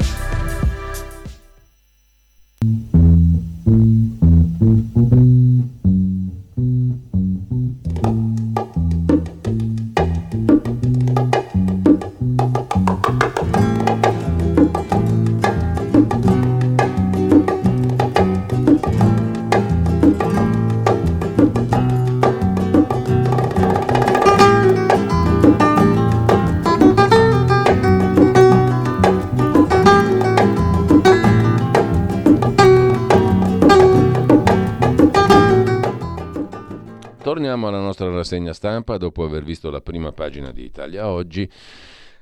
Torniamo alla nostra rassegna stampa dopo aver visto la prima pagina di Italia Oggi.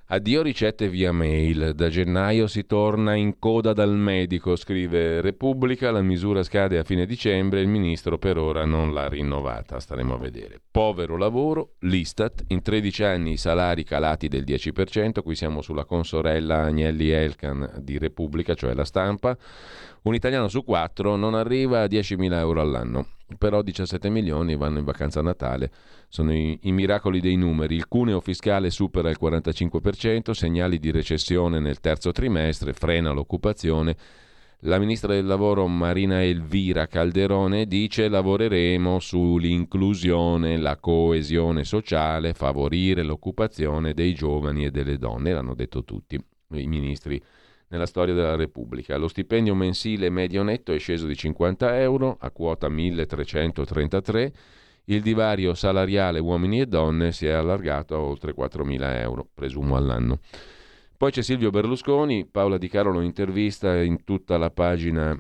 Addio ricette via mail. Da gennaio si torna in coda dal medico, scrive Repubblica. La misura scade a fine dicembre. Il ministro per ora non l'ha rinnovata. Staremo a vedere. Povero lavoro. L'Istat. In 13 anni i salari calati del 10%. Qui siamo sulla consorella Agnelli Elkan di Repubblica, cioè la stampa. Un italiano su quattro non arriva a 10.000 euro all'anno, però 17 milioni vanno in vacanza a Natale. Sono i, i, miracoli dei numeri. Il cuneo fiscale supera il 45%, segnali di recessione nel terzo trimestre, frena l'occupazione. La ministra del lavoro Marina Elvira Calderone dice lavoreremo sull'inclusione, la coesione sociale, favorire l'occupazione dei giovani e delle donne, l'hanno detto tutti i ministri nella storia della Repubblica. Lo stipendio mensile medio netto è sceso di 50 euro a quota 1333. Il divario salariale uomini e donne si è allargato a oltre 4.000 euro, presumo all'anno. Poi c'è Silvio Berlusconi, Paola Di Caro lo intervista in tutta la pagina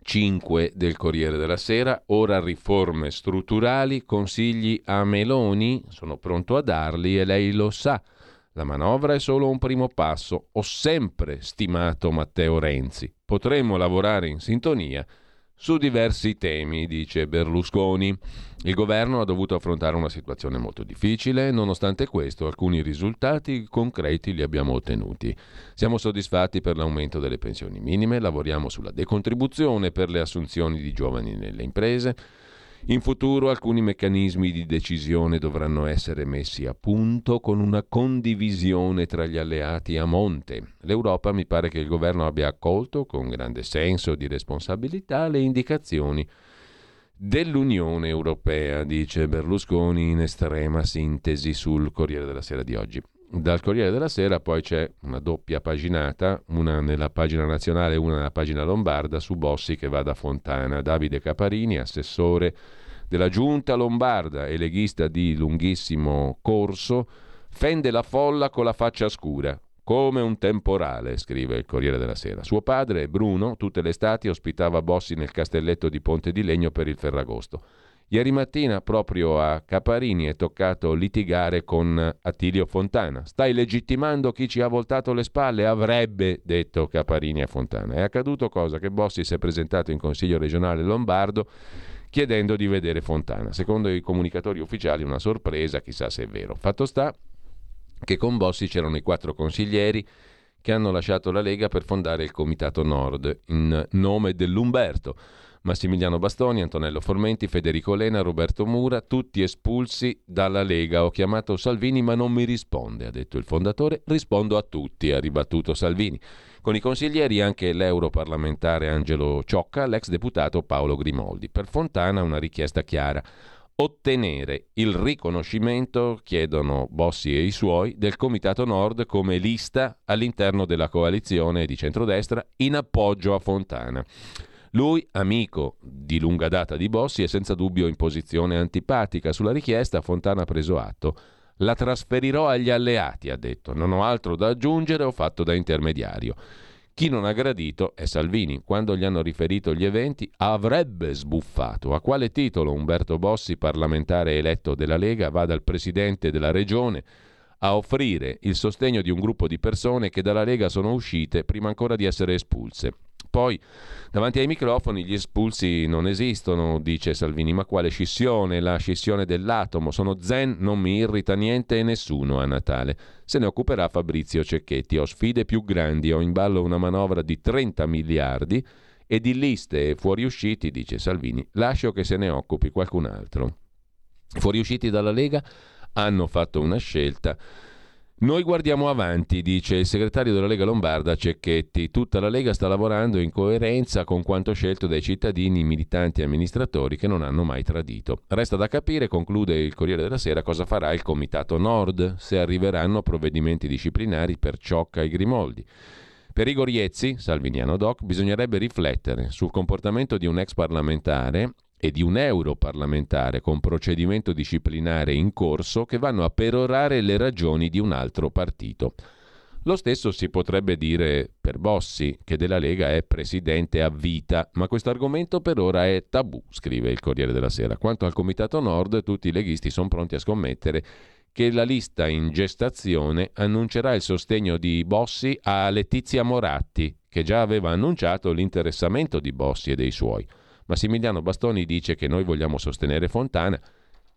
5 del Corriere della Sera, ora riforme strutturali, consigli a Meloni, sono pronto a darli e lei lo sa. La manovra è solo un primo passo. Ho sempre stimato Matteo Renzi. Potremmo lavorare in sintonia su diversi temi, dice Berlusconi. Il governo ha dovuto affrontare una situazione molto difficile, nonostante questo alcuni risultati concreti li abbiamo ottenuti. Siamo soddisfatti per l'aumento delle pensioni minime, lavoriamo sulla decontribuzione per le assunzioni di giovani nelle imprese, in futuro alcuni meccanismi di decisione dovranno essere messi a punto con una condivisione tra gli alleati a monte. L'Europa mi pare che il governo abbia accolto con grande senso di responsabilità le indicazioni dell'Unione Europea, dice Berlusconi in estrema sintesi sul Corriere della Sera di oggi. Dal Corriere della Sera poi c'è una doppia paginata, una nella pagina nazionale e una nella pagina lombarda, su Bossi che va da Fontana. Davide Caparini, assessore della giunta lombarda e leghista di lunghissimo corso, fende la folla con la faccia scura. Come un temporale, scrive il Corriere della Sera. Suo padre, Bruno, tutte le estati ospitava Bossi nel castelletto di Ponte di Legno per il Ferragosto. Ieri mattina, proprio a Caparini, è toccato litigare con Attilio Fontana. Stai legittimando chi ci ha voltato le spalle? Avrebbe detto Caparini a Fontana. È accaduto cosa? Che Bossi si è presentato in Consiglio regionale lombardo chiedendo di vedere Fontana. Secondo i comunicatori ufficiali una sorpresa, chissà se è vero. Fatto sta che con Bossi c'erano i quattro consiglieri che hanno lasciato la Lega per fondare il Comitato Nord in nome dell'Umberto. Massimiliano Bastoni, Antonello Formenti, Federico Lena, Roberto Mura, tutti espulsi dalla Lega. Ho chiamato Salvini ma non mi risponde, ha detto il fondatore. Rispondo a tutti, ha ribattuto Salvini. Con i consiglieri anche l'europarlamentare Angelo Ciocca, l'ex deputato Paolo Grimoldi. Per Fontana una richiesta chiara ottenere il riconoscimento, chiedono Bossi e i suoi, del Comitato Nord come lista all'interno della coalizione di centrodestra in appoggio a Fontana. Lui, amico di lunga data di Bossi, è senza dubbio in posizione antipatica. Sulla richiesta Fontana ha preso atto. La trasferirò agli alleati, ha detto. Non ho altro da aggiungere, ho fatto da intermediario. Chi non ha gradito è Salvini. Quando gli hanno riferito gli eventi avrebbe sbuffato. A quale titolo Umberto Bossi, parlamentare eletto della Lega, va dal presidente della regione a offrire il sostegno di un gruppo di persone che dalla Lega sono uscite prima ancora di essere espulse. Poi, davanti ai microfoni, gli espulsi non esistono, dice Salvini, ma quale scissione? La scissione dell'atomo. Sono zen, non mi irrita niente e nessuno a Natale. Se ne occuperà Fabrizio Cecchetti. Ho sfide più grandi, ho in ballo una manovra di 30 miliardi e di liste e fuoriusciti, dice Salvini, lascio che se ne occupi qualcun altro. Fuoriusciti dalla Lega hanno fatto una scelta noi guardiamo avanti, dice il segretario della Lega Lombarda Cecchetti. Tutta la Lega sta lavorando in coerenza con quanto scelto dai cittadini, militanti e amministratori che non hanno mai tradito. Resta da capire, conclude il Corriere della Sera, cosa farà il Comitato Nord, se arriveranno provvedimenti disciplinari per Ciocca e Grimoldi. Per Igor Iezzi, Salviniano Doc, bisognerebbe riflettere sul comportamento di un ex parlamentare e di un europarlamentare con procedimento disciplinare in corso che vanno a perorare le ragioni di un altro partito. Lo stesso si potrebbe dire per Bossi, che della Lega è presidente a vita, ma questo argomento per ora è tabù, scrive il Corriere della Sera. Quanto al Comitato Nord, tutti i leghisti sono pronti a scommettere che la lista in gestazione annuncerà il sostegno di Bossi a Letizia Moratti, che già aveva annunciato l'interessamento di Bossi e dei suoi. Massimiliano Bastoni dice che noi vogliamo sostenere Fontana.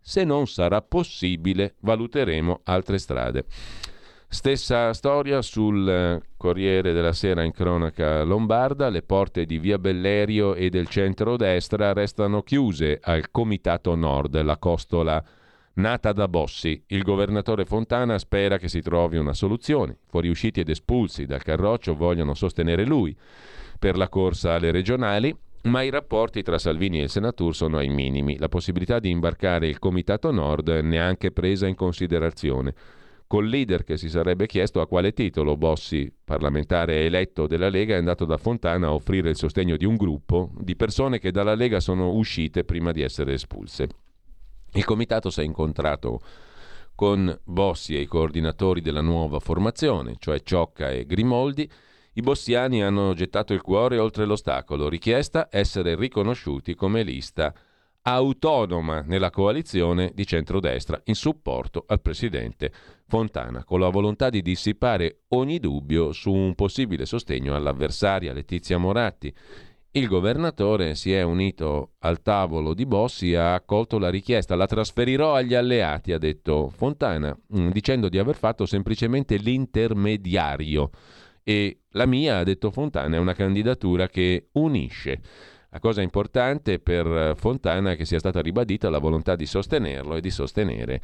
Se non sarà possibile, valuteremo altre strade. Stessa storia sul eh, Corriere della Sera in cronaca lombarda, le porte di Via Bellerio e del centro-destra restano chiuse al Comitato Nord, la costola nata da Bossi. Il governatore Fontana spera che si trovi una soluzione. Fuoriusciti ed espulsi dal Carroccio vogliono sostenere lui per la corsa alle regionali ma i rapporti tra Salvini e il Senatur sono ai minimi. La possibilità di imbarcare il Comitato Nord neanche presa in considerazione. Col leader che si sarebbe chiesto a quale titolo Bossi, parlamentare eletto della Lega, è andato da Fontana a offrire il sostegno di un gruppo di persone che dalla Lega sono uscite prima di essere espulse. Il comitato si è incontrato con Bossi e i coordinatori della nuova formazione, cioè Ciocca e Grimoldi, i bossiani hanno gettato il cuore oltre l'ostacolo, richiesta essere riconosciuti come lista autonoma nella coalizione di centrodestra in supporto al presidente Fontana, con la volontà di dissipare ogni dubbio su un possibile sostegno all'avversaria Letizia Moratti. Il governatore si è unito al tavolo di Bossi e ha accolto la richiesta. La trasferirò agli alleati, ha detto Fontana, mm, dicendo di aver fatto semplicemente l'intermediario e la mia, ha detto Fontana, è una candidatura che unisce. La cosa importante per Fontana è che sia stata ribadita la volontà di sostenerlo e di sostenere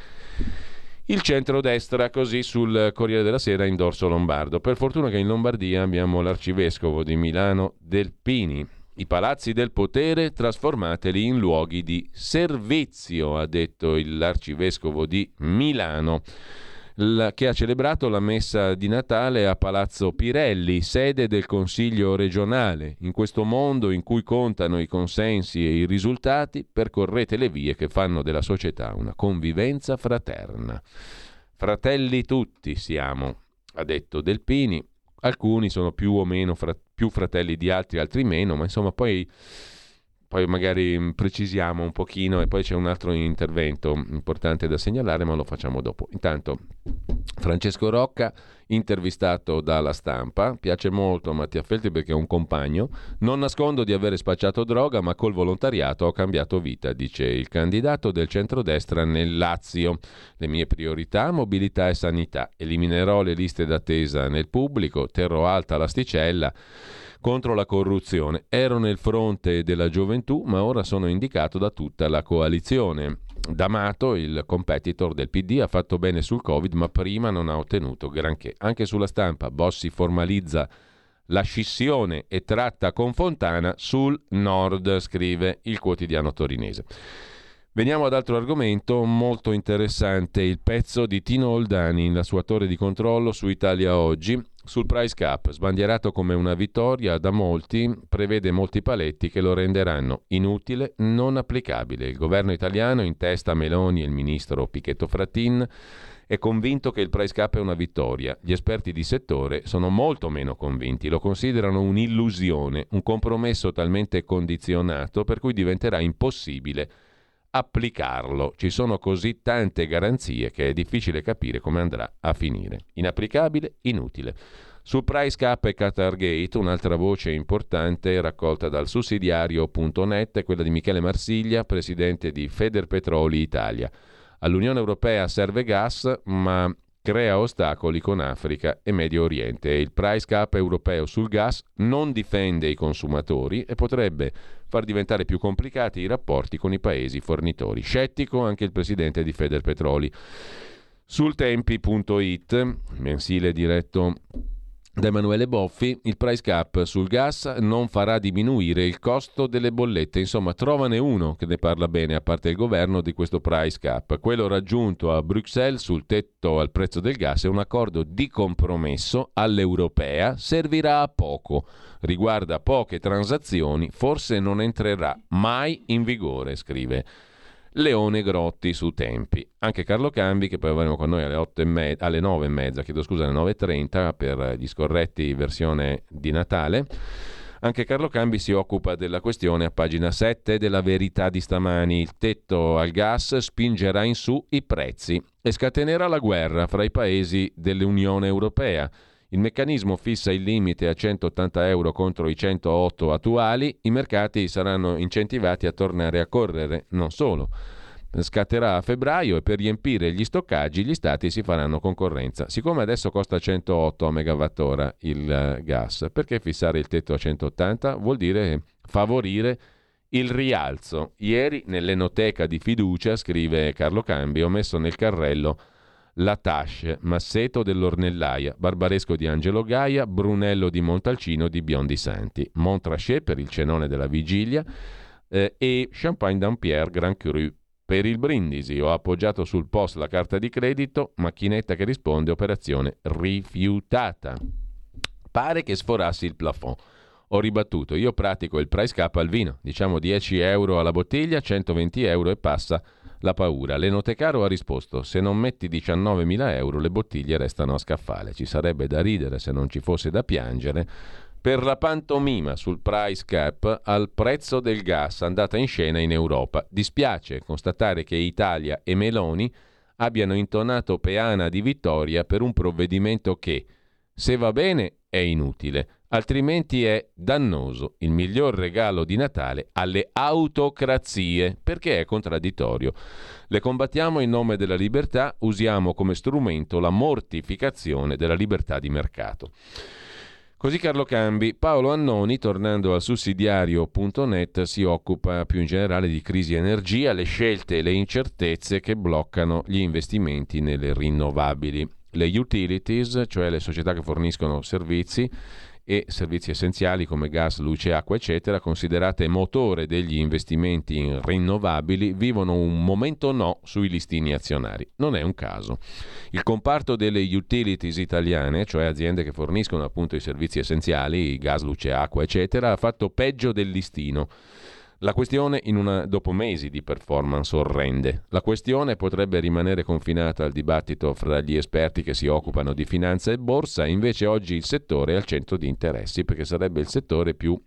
il centro-destra, così sul Corriere della Sera in dorso lombardo. Per fortuna che in Lombardia abbiamo l'arcivescovo di Milano Delpini. I palazzi del potere trasformateli in luoghi di servizio, ha detto l'arcivescovo di Milano la, che ha celebrato la messa di Natale a Palazzo Pirelli, sede del Consiglio regionale. In questo mondo in cui contano i consensi e i risultati, percorrete le vie che fanno della società una convivenza fraterna. Fratelli tutti siamo, ha detto Delpini. Alcuni sono più o meno fra- più fratelli di altri, altri meno, ma insomma poi poi magari mm, precisiamo un pochino e poi c'è un altro intervento importante da segnalare, ma lo facciamo dopo. Intanto Francesco Rocca, intervistato dalla stampa, piace molto a Mattia Feltri perché è un compagno, non nascondo di avere spacciato droga, ma col volontariato ho cambiato vita, dice il candidato del centrodestra nel Lazio. Le mie priorità, mobilità e sanità. Eliminerò le liste d'attesa nel pubblico, terrò alta l'asticella contro la corruzione. Ero nel fronte della gioventù, ma ora sono indicato da tutta la coalizione. D'Amato, il competitor del PD, ha fatto bene sul Covid, ma prima non ha ottenuto granché. Anche sulla stampa Bossi formalizza la scissione e tratta con Fontana sul nord, scrive il quotidiano torinese. Veniamo ad altro argomento molto interessante, il pezzo di Tino Oldani, la sua torre di controllo su Italia Oggi, sul price cap, sbandierato come una vittoria da molti, prevede molti paletti che lo renderanno inutile, non applicabile. Il governo italiano, in testa Meloni e il ministro Pichetto Frattin, è convinto che il price cap è una vittoria. Gli esperti di settore sono molto meno convinti, lo considerano un'illusione, un compromesso talmente condizionato per cui diventerà impossibile applicarlo. Ci sono così tante garanzie che è difficile capire come andrà a finire. Inapplicabile, inutile. Su Price Cap e Qatar Gate, un'altra voce importante raccolta dal sussidiario.net è quella di Michele Marsiglia, presidente di Federpetroli Italia. All'Unione Europea serve gas, ma crea ostacoli con Africa e Medio Oriente il price cap europeo sul gas non difende i consumatori e potrebbe far diventare più complicati i rapporti con i paesi fornitori. Scettico anche il presidente di Federpetroli. Sul tempi.it, mensile diretto da Emanuele Boffi, il price cap sul gas non farà diminuire il costo delle bollette. Insomma, trovane uno che ne parla bene, a parte il governo, di questo price cap. Quello raggiunto a Bruxelles sul tetto al prezzo del gas è un accordo di compromesso all'europea, servirà a poco, riguarda poche transazioni, forse non entrerà mai in vigore, scrive Leone Grotti su Tempi. Anche Carlo Cambi, che poi avremo con noi alle, me- alle 9 e mezza, chiedo scusa, alle 9.30 per gli scorretti versione di Natale. Anche Carlo Cambi si occupa della questione a pagina 7 della verità di stamani. Il tetto al gas spingerà in su i prezzi e scatenerà la guerra fra i paesi dell'Unione Europea. Il meccanismo fissa il limite a 180 euro contro i 108 attuali, i mercati saranno incentivati a tornare a correre, non solo scatterà a febbraio e per riempire gli stoccaggi gli stati si faranno concorrenza. Siccome adesso costa 108 a megawattora il eh, gas, perché fissare il tetto a 180? Vuol dire favorire il rialzo. Ieri nell'enoteca di fiducia, scrive Carlo Cambi, ho messo nel carrello la Tasce, Masseto dell'Ornellaia, Barbaresco di Angelo Gaia, Brunello di Montalcino di Biondi Santi, Montrachet per il cenone della vigilia eh, e Champagne Dampierre Grand Cru per il brindisi ho appoggiato sul post la carta di credito, macchinetta che risponde operazione rifiutata. Pare che sforassi il plafond. Ho ribattuto, io pratico il price cap al vino, diciamo 10 euro alla bottiglia, 120 euro e passa la paura. L'enotecaro ha risposto, se non metti 19.000 euro le bottiglie restano a scaffale. Ci sarebbe da ridere se non ci fosse da piangere per la pantomima sul price cap al prezzo del gas andata in scena in Europa. Dispiace constatare che Italia e Meloni abbiano intonato peana di vittoria per un provvedimento che, se va bene, è inutile, altrimenti è dannoso, il miglior regalo di Natale alle autocrazie, perché è contraddittorio. Le combattiamo in nome della libertà, usiamo come strumento la mortificazione della libertà di mercato. Così Carlo Cambi. Paolo Annoni, tornando al sussidiario.net, si occupa più in generale di crisi energia, le scelte e le incertezze che bloccano gli investimenti nelle rinnovabili. Le utilities, cioè le società che forniscono servizi, e servizi essenziali come gas, luce, acqua, eccetera, considerate motore degli investimenti in rinnovabili, vivono un momento no sui listini azionari. Non è un caso. Il comparto delle utilities italiane, cioè aziende che forniscono appunto i servizi essenziali, gas, luce, acqua, eccetera, ha fatto peggio del listino. La questione, una, dopo mesi di performance orrende, la questione potrebbe rimanere confinata al dibattito fra gli esperti che si occupano di finanza e borsa, invece oggi il settore è al centro di interessi perché sarebbe il settore più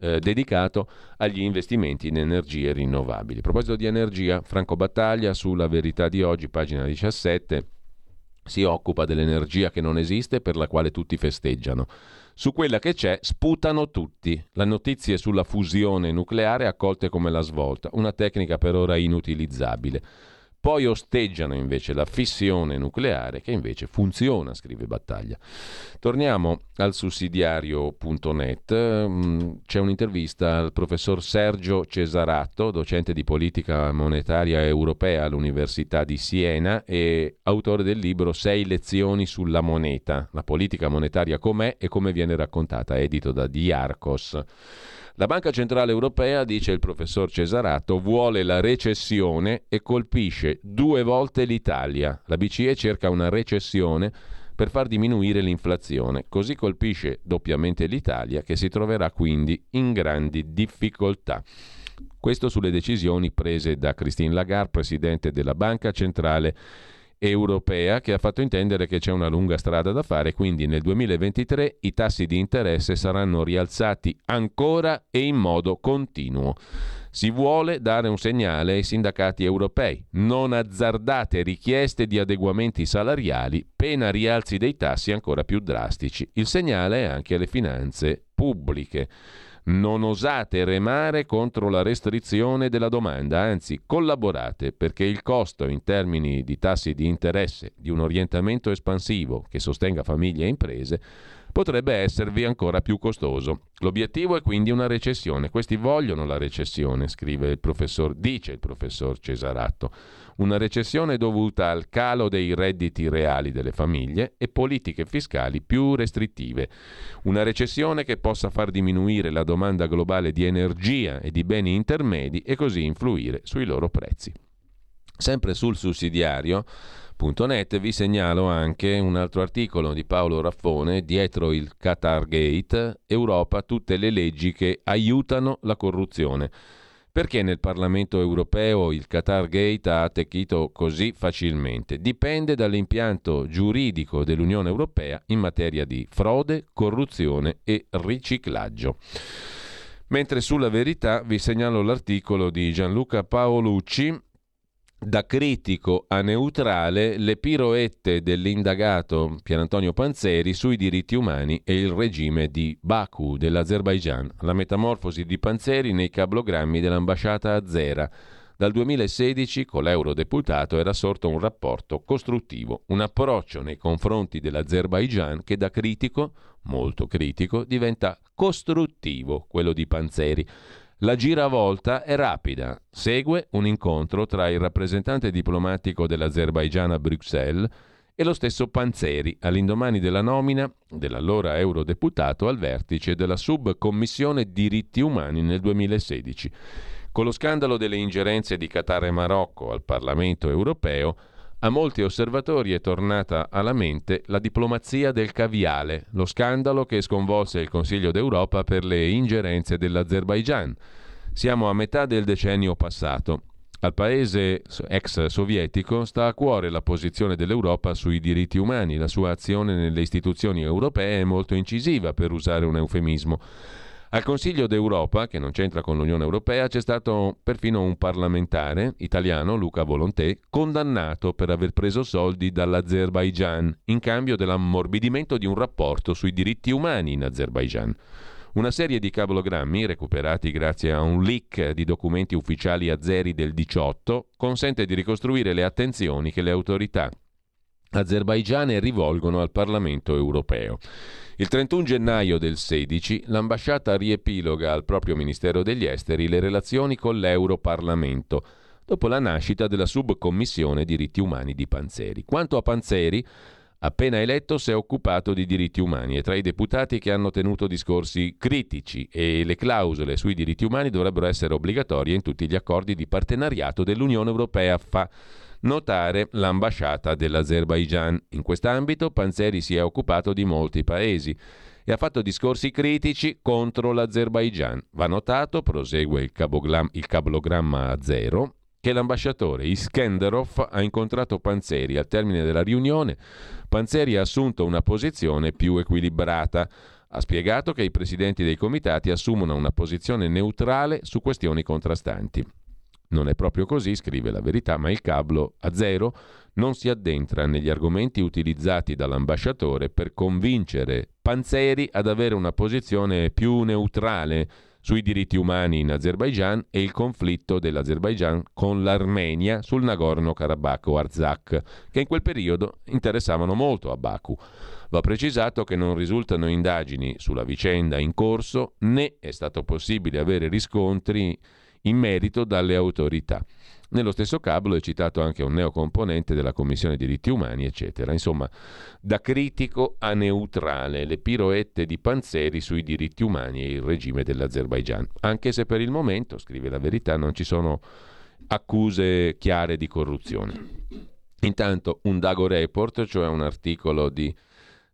eh, dedicato agli investimenti in energie rinnovabili. A proposito di energia, Franco Battaglia sulla verità di oggi, pagina 17, si occupa dell'energia che non esiste per la quale tutti festeggiano. Su quella che c'è sputano tutti. Le notizie sulla fusione nucleare accolte come la svolta, una tecnica per ora inutilizzabile. Poi osteggiano invece la fissione nucleare che invece funziona, scrive Battaglia. Torniamo al sussidiario.net. Mm, c'è un'intervista al professor Sergio Cesaratto, docente di politica monetaria europea all'Università di Siena e autore del libro Sei lezioni sulla moneta, la politica monetaria com'è e come viene raccontata, edito da Diarcos. La Banca Centrale Europea, dice il professor Cesarato, vuole la recessione e colpisce due volte l'Italia. La BCE cerca una recessione per far diminuire l'inflazione. Così colpisce doppiamente l'Italia che si troverà quindi in grandi difficoltà. Questo sulle decisioni prese da Christine Lagarde, presidente della Banca Centrale Europea europea che ha fatto intendere che c'è una lunga strada da fare, quindi nel 2023 i tassi di interesse saranno rialzati ancora e in modo continuo. Si vuole dare un segnale ai sindacati europei. Non azzardate richieste di adeguamenti salariali, pena rialzi dei tassi ancora più drastici. Il segnale è anche alle finanze pubbliche. Non osate remare contro la restrizione della domanda, anzi collaborate perché il costo in termini di tassi di interesse di un orientamento espansivo che sostenga famiglie e imprese potrebbe esservi ancora più costoso. L'obiettivo è quindi una recessione. Questi vogliono la recessione, scrive il professor, dice il professor Cesaratto. Una recessione dovuta al calo dei redditi reali delle famiglie e politiche fiscali più restrittive. Una recessione che possa far diminuire la domanda globale di energia e di beni intermedi e così influire sui loro prezzi. Sempre sul sussidiario, Net, vi segnalo anche un altro articolo di Paolo Raffone dietro il Qatar Gate, Europa, tutte le leggi che aiutano la corruzione. Perché nel Parlamento europeo il Qatar Gate ha attecchito così facilmente? Dipende dall'impianto giuridico dell'Unione Europea in materia di frode, corruzione e riciclaggio. Mentre sulla verità vi segnalo l'articolo di Gianluca Paolucci da critico a neutrale le piroette dell'indagato Pierantonio Panzeri sui diritti umani e il regime di Baku dell'Azerbaigian, la metamorfosi di Panzeri nei cablogrammi dell'ambasciata azera. Dal 2016 con l'eurodeputato era sorto un rapporto costruttivo, un approccio nei confronti dell'Azerbaigian che da critico, molto critico, diventa costruttivo, quello di Panzeri la giravolta è rapida. Segue un incontro tra il rappresentante diplomatico dell'Azerbaigian a Bruxelles e lo stesso Panzeri all'indomani della nomina dell'allora eurodeputato al vertice della subcommissione diritti umani nel 2016. Con lo scandalo delle ingerenze di Qatar e Marocco al Parlamento europeo, a molti osservatori è tornata alla mente la diplomazia del caviale, lo scandalo che sconvolse il Consiglio d'Europa per le ingerenze dell'Azerbaigian. Siamo a metà del decennio passato. Al paese ex sovietico sta a cuore la posizione dell'Europa sui diritti umani, la sua azione nelle istituzioni europee è molto incisiva, per usare un eufemismo. Al Consiglio d'Europa, che non c'entra con l'Unione Europea, c'è stato perfino un parlamentare italiano, Luca Volontè, condannato per aver preso soldi dall'Azerbaigian in cambio dell'ammorbidimento di un rapporto sui diritti umani in Azerbaigian. Una serie di cablogrammi, recuperati grazie a un leak di documenti ufficiali azeri del 18, consente di ricostruire le attenzioni che le autorità azerbaigiane rivolgono al Parlamento europeo. Il 31 gennaio del 16 l'ambasciata riepiloga al proprio Ministero degli Esteri le relazioni con l'Europarlamento, dopo la nascita della subcommissione diritti umani di Panzeri. Quanto a Panzeri, appena eletto si è occupato di diritti umani e tra i deputati che hanno tenuto discorsi critici e le clausole sui diritti umani dovrebbero essere obbligatorie in tutti gli accordi di partenariato dell'Unione Europea, fa notare l'ambasciata dell'Azerbaigian. In quest'ambito Panzeri si è occupato di molti paesi e ha fatto discorsi critici contro l'Azerbaigian. Va notato, prosegue il, il cablogramma a zero, che l'ambasciatore Iskenderov ha incontrato Panzeri. Al termine della riunione, Panzeri ha assunto una posizione più equilibrata. Ha spiegato che i presidenti dei comitati assumono una posizione neutrale su questioni contrastanti. Non è proprio così, scrive la verità, ma il cablo a zero non si addentra negli argomenti utilizzati dall'ambasciatore per convincere Panzeri ad avere una posizione più neutrale sui diritti umani in Azerbaigian e il conflitto dell'Azerbaigian con l'Armenia sul Nagorno-Karabakh o Arzakh, che in quel periodo interessavano molto a Baku. Va precisato che non risultano indagini sulla vicenda in corso né è stato possibile avere riscontri in merito dalle autorità. Nello stesso cablo è citato anche un neocomponente della Commissione diritti umani, eccetera. Insomma, da critico a neutrale, le piroette di Panzeri sui diritti umani e il regime dell'Azerbaigian. Anche se per il momento, scrive la verità, non ci sono accuse chiare di corruzione. Intanto un Dago Report, cioè un articolo di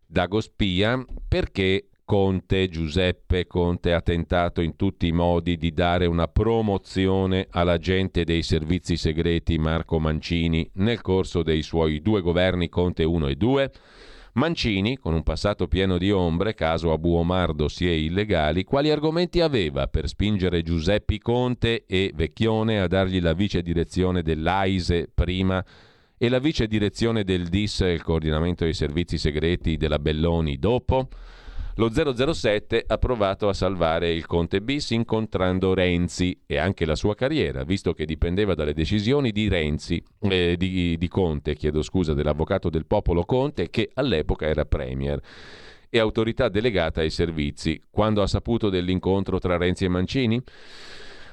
Dago Spia, perché Conte, Giuseppe Conte ha tentato in tutti i modi di dare una promozione all'agente dei servizi segreti Marco Mancini nel corso dei suoi due governi Conte 1 e 2. Mancini, con un passato pieno di ombre, caso Abu Omar dossier illegali, quali argomenti aveva per spingere Giuseppe Conte e Vecchione a dargli la vice direzione dell'AISE prima e la vice direzione del DIS, il coordinamento dei servizi segreti della Belloni, dopo? Lo 007 ha provato a salvare il Conte bis incontrando Renzi e anche la sua carriera, visto che dipendeva dalle decisioni di Renzi, eh, di, di Conte, chiedo scusa, dell'avvocato del popolo Conte, che all'epoca era premier e autorità delegata ai servizi. Quando ha saputo dell'incontro tra Renzi e Mancini?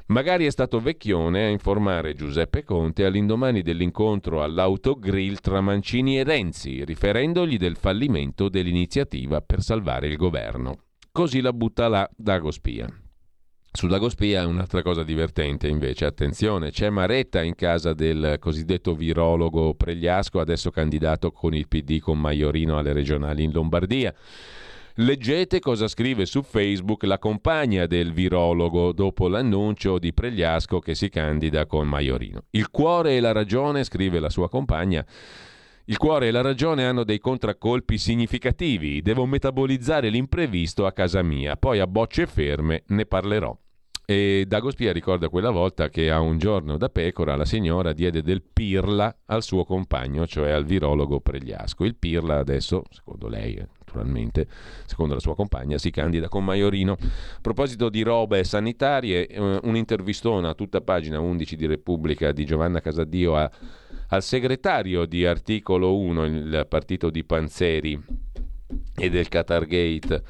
Magari è stato Vecchione a informare Giuseppe Conte all'indomani dell'incontro all'autogrill tra Mancini e Renzi, riferendogli del fallimento dell'iniziativa per salvare il governo. Così la butta là Dagospia. Su Dagospia è un'altra cosa divertente invece, attenzione, c'è Maretta in casa del cosiddetto virologo Pregliasco, adesso candidato con il PD con Maiorino alle regionali in Lombardia. Leggete cosa scrive su Facebook la compagna del virologo dopo l'annuncio di Pregliasco che si candida con Maiorino. Il cuore e la ragione, scrive la sua compagna, il cuore e la ragione hanno dei contraccolpi significativi. Devo metabolizzare l'imprevisto a casa mia, poi a bocce ferme ne parlerò. E Dagospia ricorda quella volta che a un giorno da pecora la signora diede del pirla al suo compagno, cioè al virologo Pregliasco. Il pirla adesso, secondo lei, naturalmente, secondo la sua compagna, si candida con Maiorino. A proposito di robe sanitarie, eh, un'intervistona a tutta pagina 11 di Repubblica di Giovanna Casadio a, al segretario di Articolo 1, il partito di Panzeri e del Qatargate,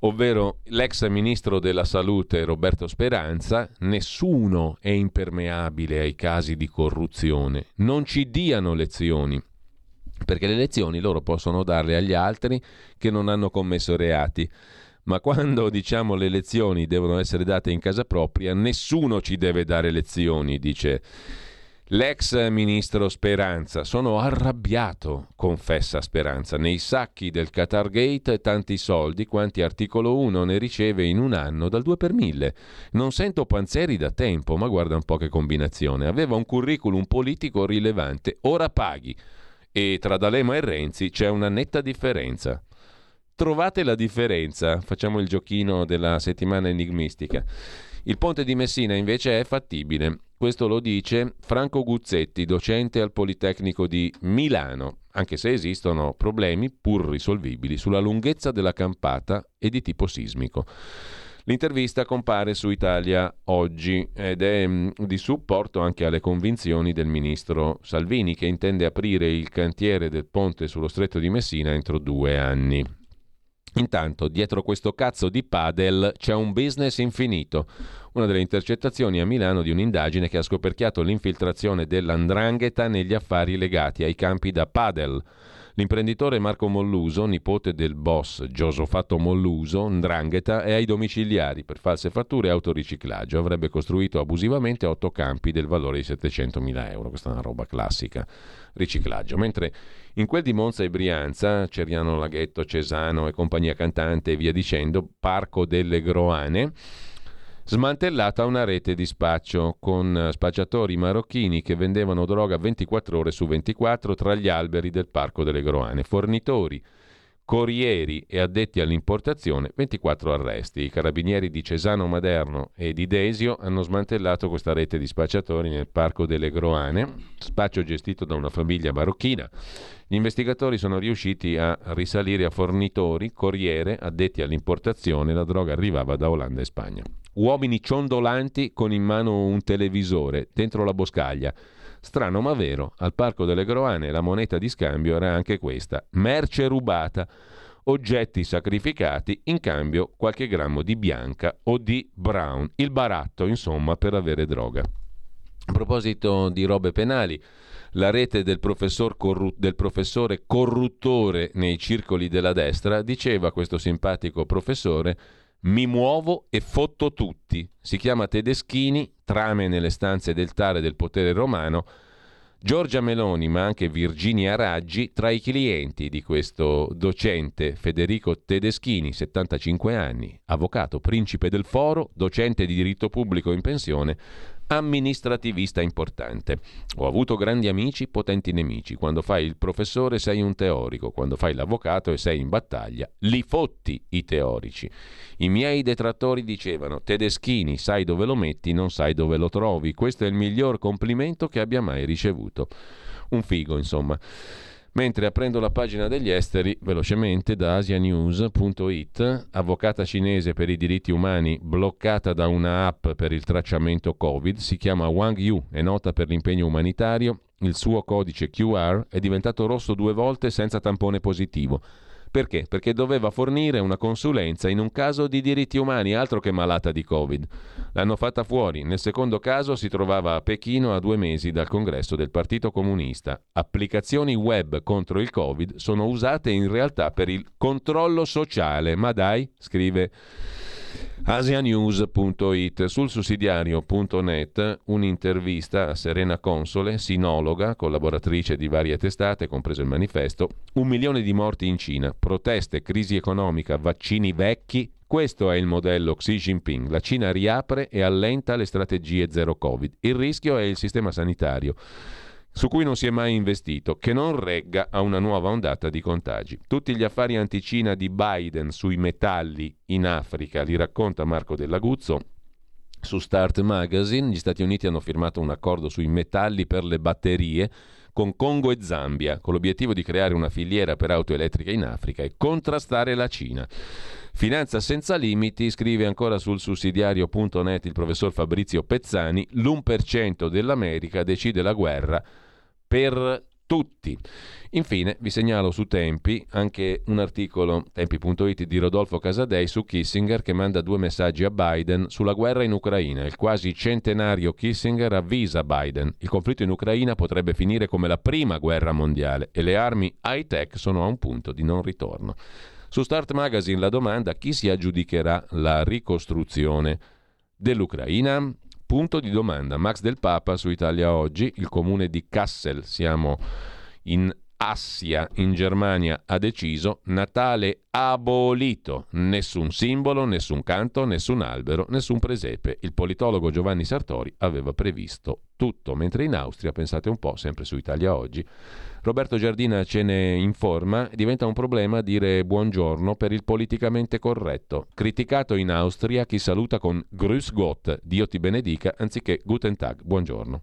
ovvero l'ex ministro della salute Roberto Speranza, nessuno è impermeabile ai casi di corruzione. Non ci diano lezioni perché le lezioni loro possono darle agli altri che non hanno commesso reati. Ma quando diciamo le lezioni devono essere date in casa propria, nessuno ci deve dare lezioni, dice l'ex ministro Speranza. Sono arrabbiato, confessa Speranza. Nei sacchi del Qatar Gate tanti soldi quanti articolo 1 ne riceve in un anno dal 2 per 1000. Non sento Panzeri da tempo, ma guarda un po' che combinazione. Aveva un curriculum politico rilevante, ora paghi e tra D'Alema e Renzi c'è una netta differenza. Trovate la differenza? Facciamo il giochino della settimana enigmistica. Il ponte di Messina invece è fattibile. Questo lo dice Franco Guzzetti, docente al Politecnico di Milano, anche se esistono problemi pur risolvibili sulla lunghezza della campata e di tipo sismico. L'intervista compare su Italia oggi ed è mm, di supporto anche alle convinzioni del ministro Salvini che intende aprire il cantiere del ponte sullo stretto di Messina entro due anni. Intanto, dietro questo cazzo di padel c'è un business infinito. Una delle intercettazioni a Milano di un'indagine che ha scoperchiato l'infiltrazione dell'andrangheta negli affari legati ai campi da padel L'imprenditore Marco Molluso, nipote del boss Giosofatto Molluso, Ndrangheta, è ai domiciliari per false fatture e autoriciclaggio. Avrebbe costruito abusivamente otto campi del valore di 700.000 euro. Questa è una roba classica. Riciclaggio. Mentre in quel di Monza e Brianza, Ceriano Laghetto, Cesano e compagnia cantante e via dicendo, Parco delle Groane, smantellata una rete di spaccio con spacciatori marocchini che vendevano droga 24 ore su 24 tra gli alberi del Parco delle Groane, fornitori, corrieri e addetti all'importazione, 24 arresti. I carabinieri di Cesano Maderno e di Desio hanno smantellato questa rete di spacciatori nel Parco delle Groane, spaccio gestito da una famiglia marocchina. Gli investigatori sono riusciti a risalire a fornitori, corriere, addetti all'importazione, la droga arrivava da Olanda e Spagna. Uomini ciondolanti con in mano un televisore dentro la boscaglia. Strano ma vero, al Parco delle Groane la moneta di scambio era anche questa, merce rubata, oggetti sacrificati in cambio qualche grammo di bianca o di brown, il baratto insomma per avere droga. A proposito di robe penali, la rete del, corru- del, professore corruttore nei circoli della destra diceva questo simpatico professore mi muovo e fotto tutti. Si chiama Tedeschini, trame nelle stanze del tare del potere romano. Giorgia Meloni, ma anche Virginia Raggi, tra i clienti di questo docente Federico Tedeschini, 75 anni, avvocato, principe del foro, docente di diritto pubblico in pensione, amministrativista importante. Ho avuto grandi amici, potenti nemici. Quando fai il professore sei un teorico, quando fai l'avvocato e sei in battaglia, li fotti i teorici. I miei detrattori dicevano Tedeschini, sai dove lo metti, non sai dove lo trovi. Questo è il miglior complimento che abbia mai ricevuto. Un figo, insomma. Mentre aprendo la pagina degli esteri, velocemente da asianews.it, avvocata cinese per i diritti umani bloccata da una app per il tracciamento Covid, si chiama Wang Yu, è nota per l'impegno umanitario, il suo codice QR è diventato rosso due volte senza tampone positivo. Perché? Perché doveva fornire una consulenza in un caso di diritti umani, altro che malata di Covid. L'hanno fatta fuori. Nel secondo caso si trovava a Pechino a due mesi dal congresso del Partito Comunista. Applicazioni web contro il Covid sono usate in realtà per il controllo sociale. Ma dai, scrive asianews.it. Sul sussidiario.net un'intervista a Serena Console, sinologa, collaboratrice di varie testate, compreso il manifesto, un milione di morti in Cina, proteste, crisi economica, vaccini vecchi, questo è il modello Xi Jinping. La Cina riapre e allenta le strategie zero Covid. Il rischio è il sistema sanitario su cui non si è mai investito, che non regga a una nuova ondata di contagi. Tutti gli affari anticina di Biden sui metalli in Africa li racconta Marco Dell'Aguzzo. Su Start Magazine gli Stati Uniti hanno firmato un accordo sui metalli per le batterie con Congo e Zambia, con l'obiettivo di creare una filiera per auto elettriche in Africa e contrastare la Cina. Finanza senza limiti, scrive ancora sul sussidiario.net il professor Fabrizio Pezzani, l'1% dell'America decide la guerra per tutti. Infine vi segnalo su Tempi anche un articolo tempi.it di Rodolfo Casadei su Kissinger che manda due messaggi a Biden sulla guerra in Ucraina. Il quasi centenario Kissinger avvisa Biden. Il conflitto in Ucraina potrebbe finire come la prima guerra mondiale e le armi high-tech sono a un punto di non ritorno. Su Start Magazine la domanda chi si aggiudicherà la ricostruzione dell'Ucraina? Punto di domanda. Max del Papa su Italia Oggi, il comune di Kassel, siamo in Assia in Germania ha deciso Natale abolito, nessun simbolo, nessun canto, nessun albero, nessun presepe. Il politologo Giovanni Sartori aveva previsto tutto, mentre in Austria, pensate un po', sempre su Italia Oggi, Roberto Giardina ce ne informa, diventa un problema dire buongiorno per il politicamente corretto. Criticato in Austria chi saluta con Grüß Gott, Dio ti benedica, anziché Guten Tag, buongiorno.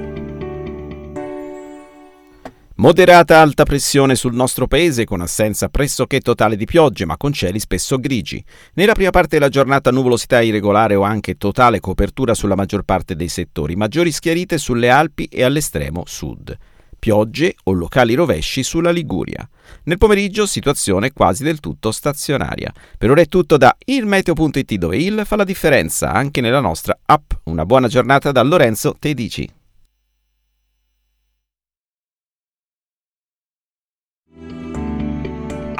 Moderata alta pressione sul nostro paese con assenza pressoché totale di piogge ma con cieli spesso grigi. Nella prima parte della giornata nuvolosità irregolare o anche totale copertura sulla maggior parte dei settori, maggiori schiarite sulle Alpi e all'estremo sud. Piogge o locali rovesci sulla Liguria. Nel pomeriggio situazione quasi del tutto stazionaria. Per ora è tutto da ilmeteo.it dove il fa la differenza anche nella nostra app. Una buona giornata da Lorenzo Tedici.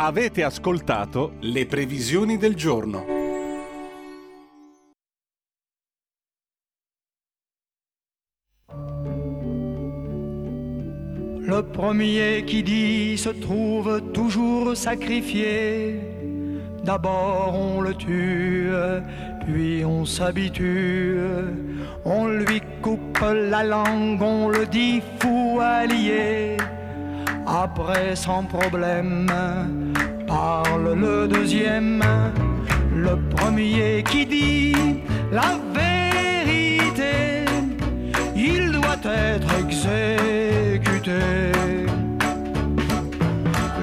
Avete ascoltato le previsioni del giorno. Le premier qui dit se trouve toujours sacrifié. D'abord on le tue, puis on s'habitue. On lui coupe la langue, on le dit fou allié. Après sans problème, parle le deuxième, le premier qui dit la vérité, il doit être exécuté.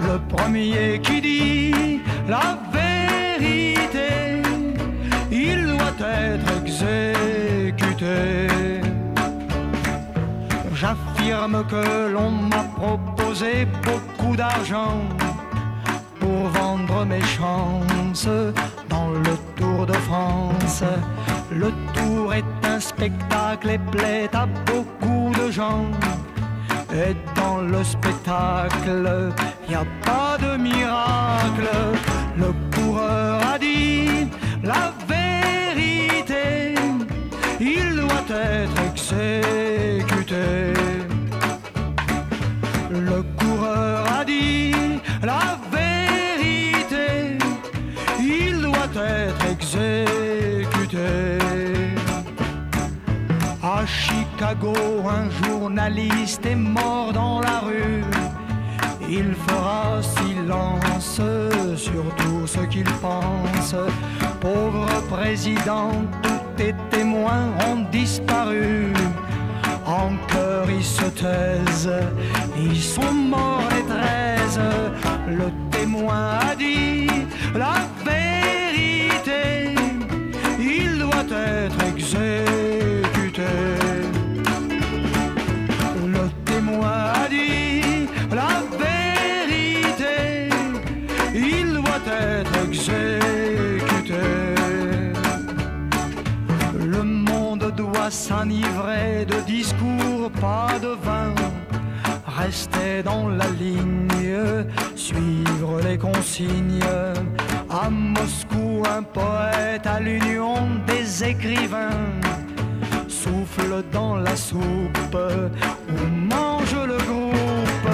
Le premier qui dit la vérité, il doit être exécuté. J'affirme que l'on m'a proposé beaucoup d'argent pour vendre mes chances dans le Tour de France. Le Tour est un spectacle et plaît à beaucoup de gens. Et dans le spectacle, y a pas de miracle. Le coureur a dit la vérité, il doit être exécuté. Le coureur a dit la vérité, il doit être exécuté. À Chicago, un journaliste est mort dans la rue. Il fera silence sur tout ce qu'il pense. Pauvre président, tous tes témoins ont disparu. En ils se taisent, ils sont morts les treize. Le témoin a dit la vérité, s'enivrer de discours, pas de vin. Rester dans la ligne, suivre les consignes. À Moscou, un poète à l'union des écrivains souffle dans la soupe où mange le groupe.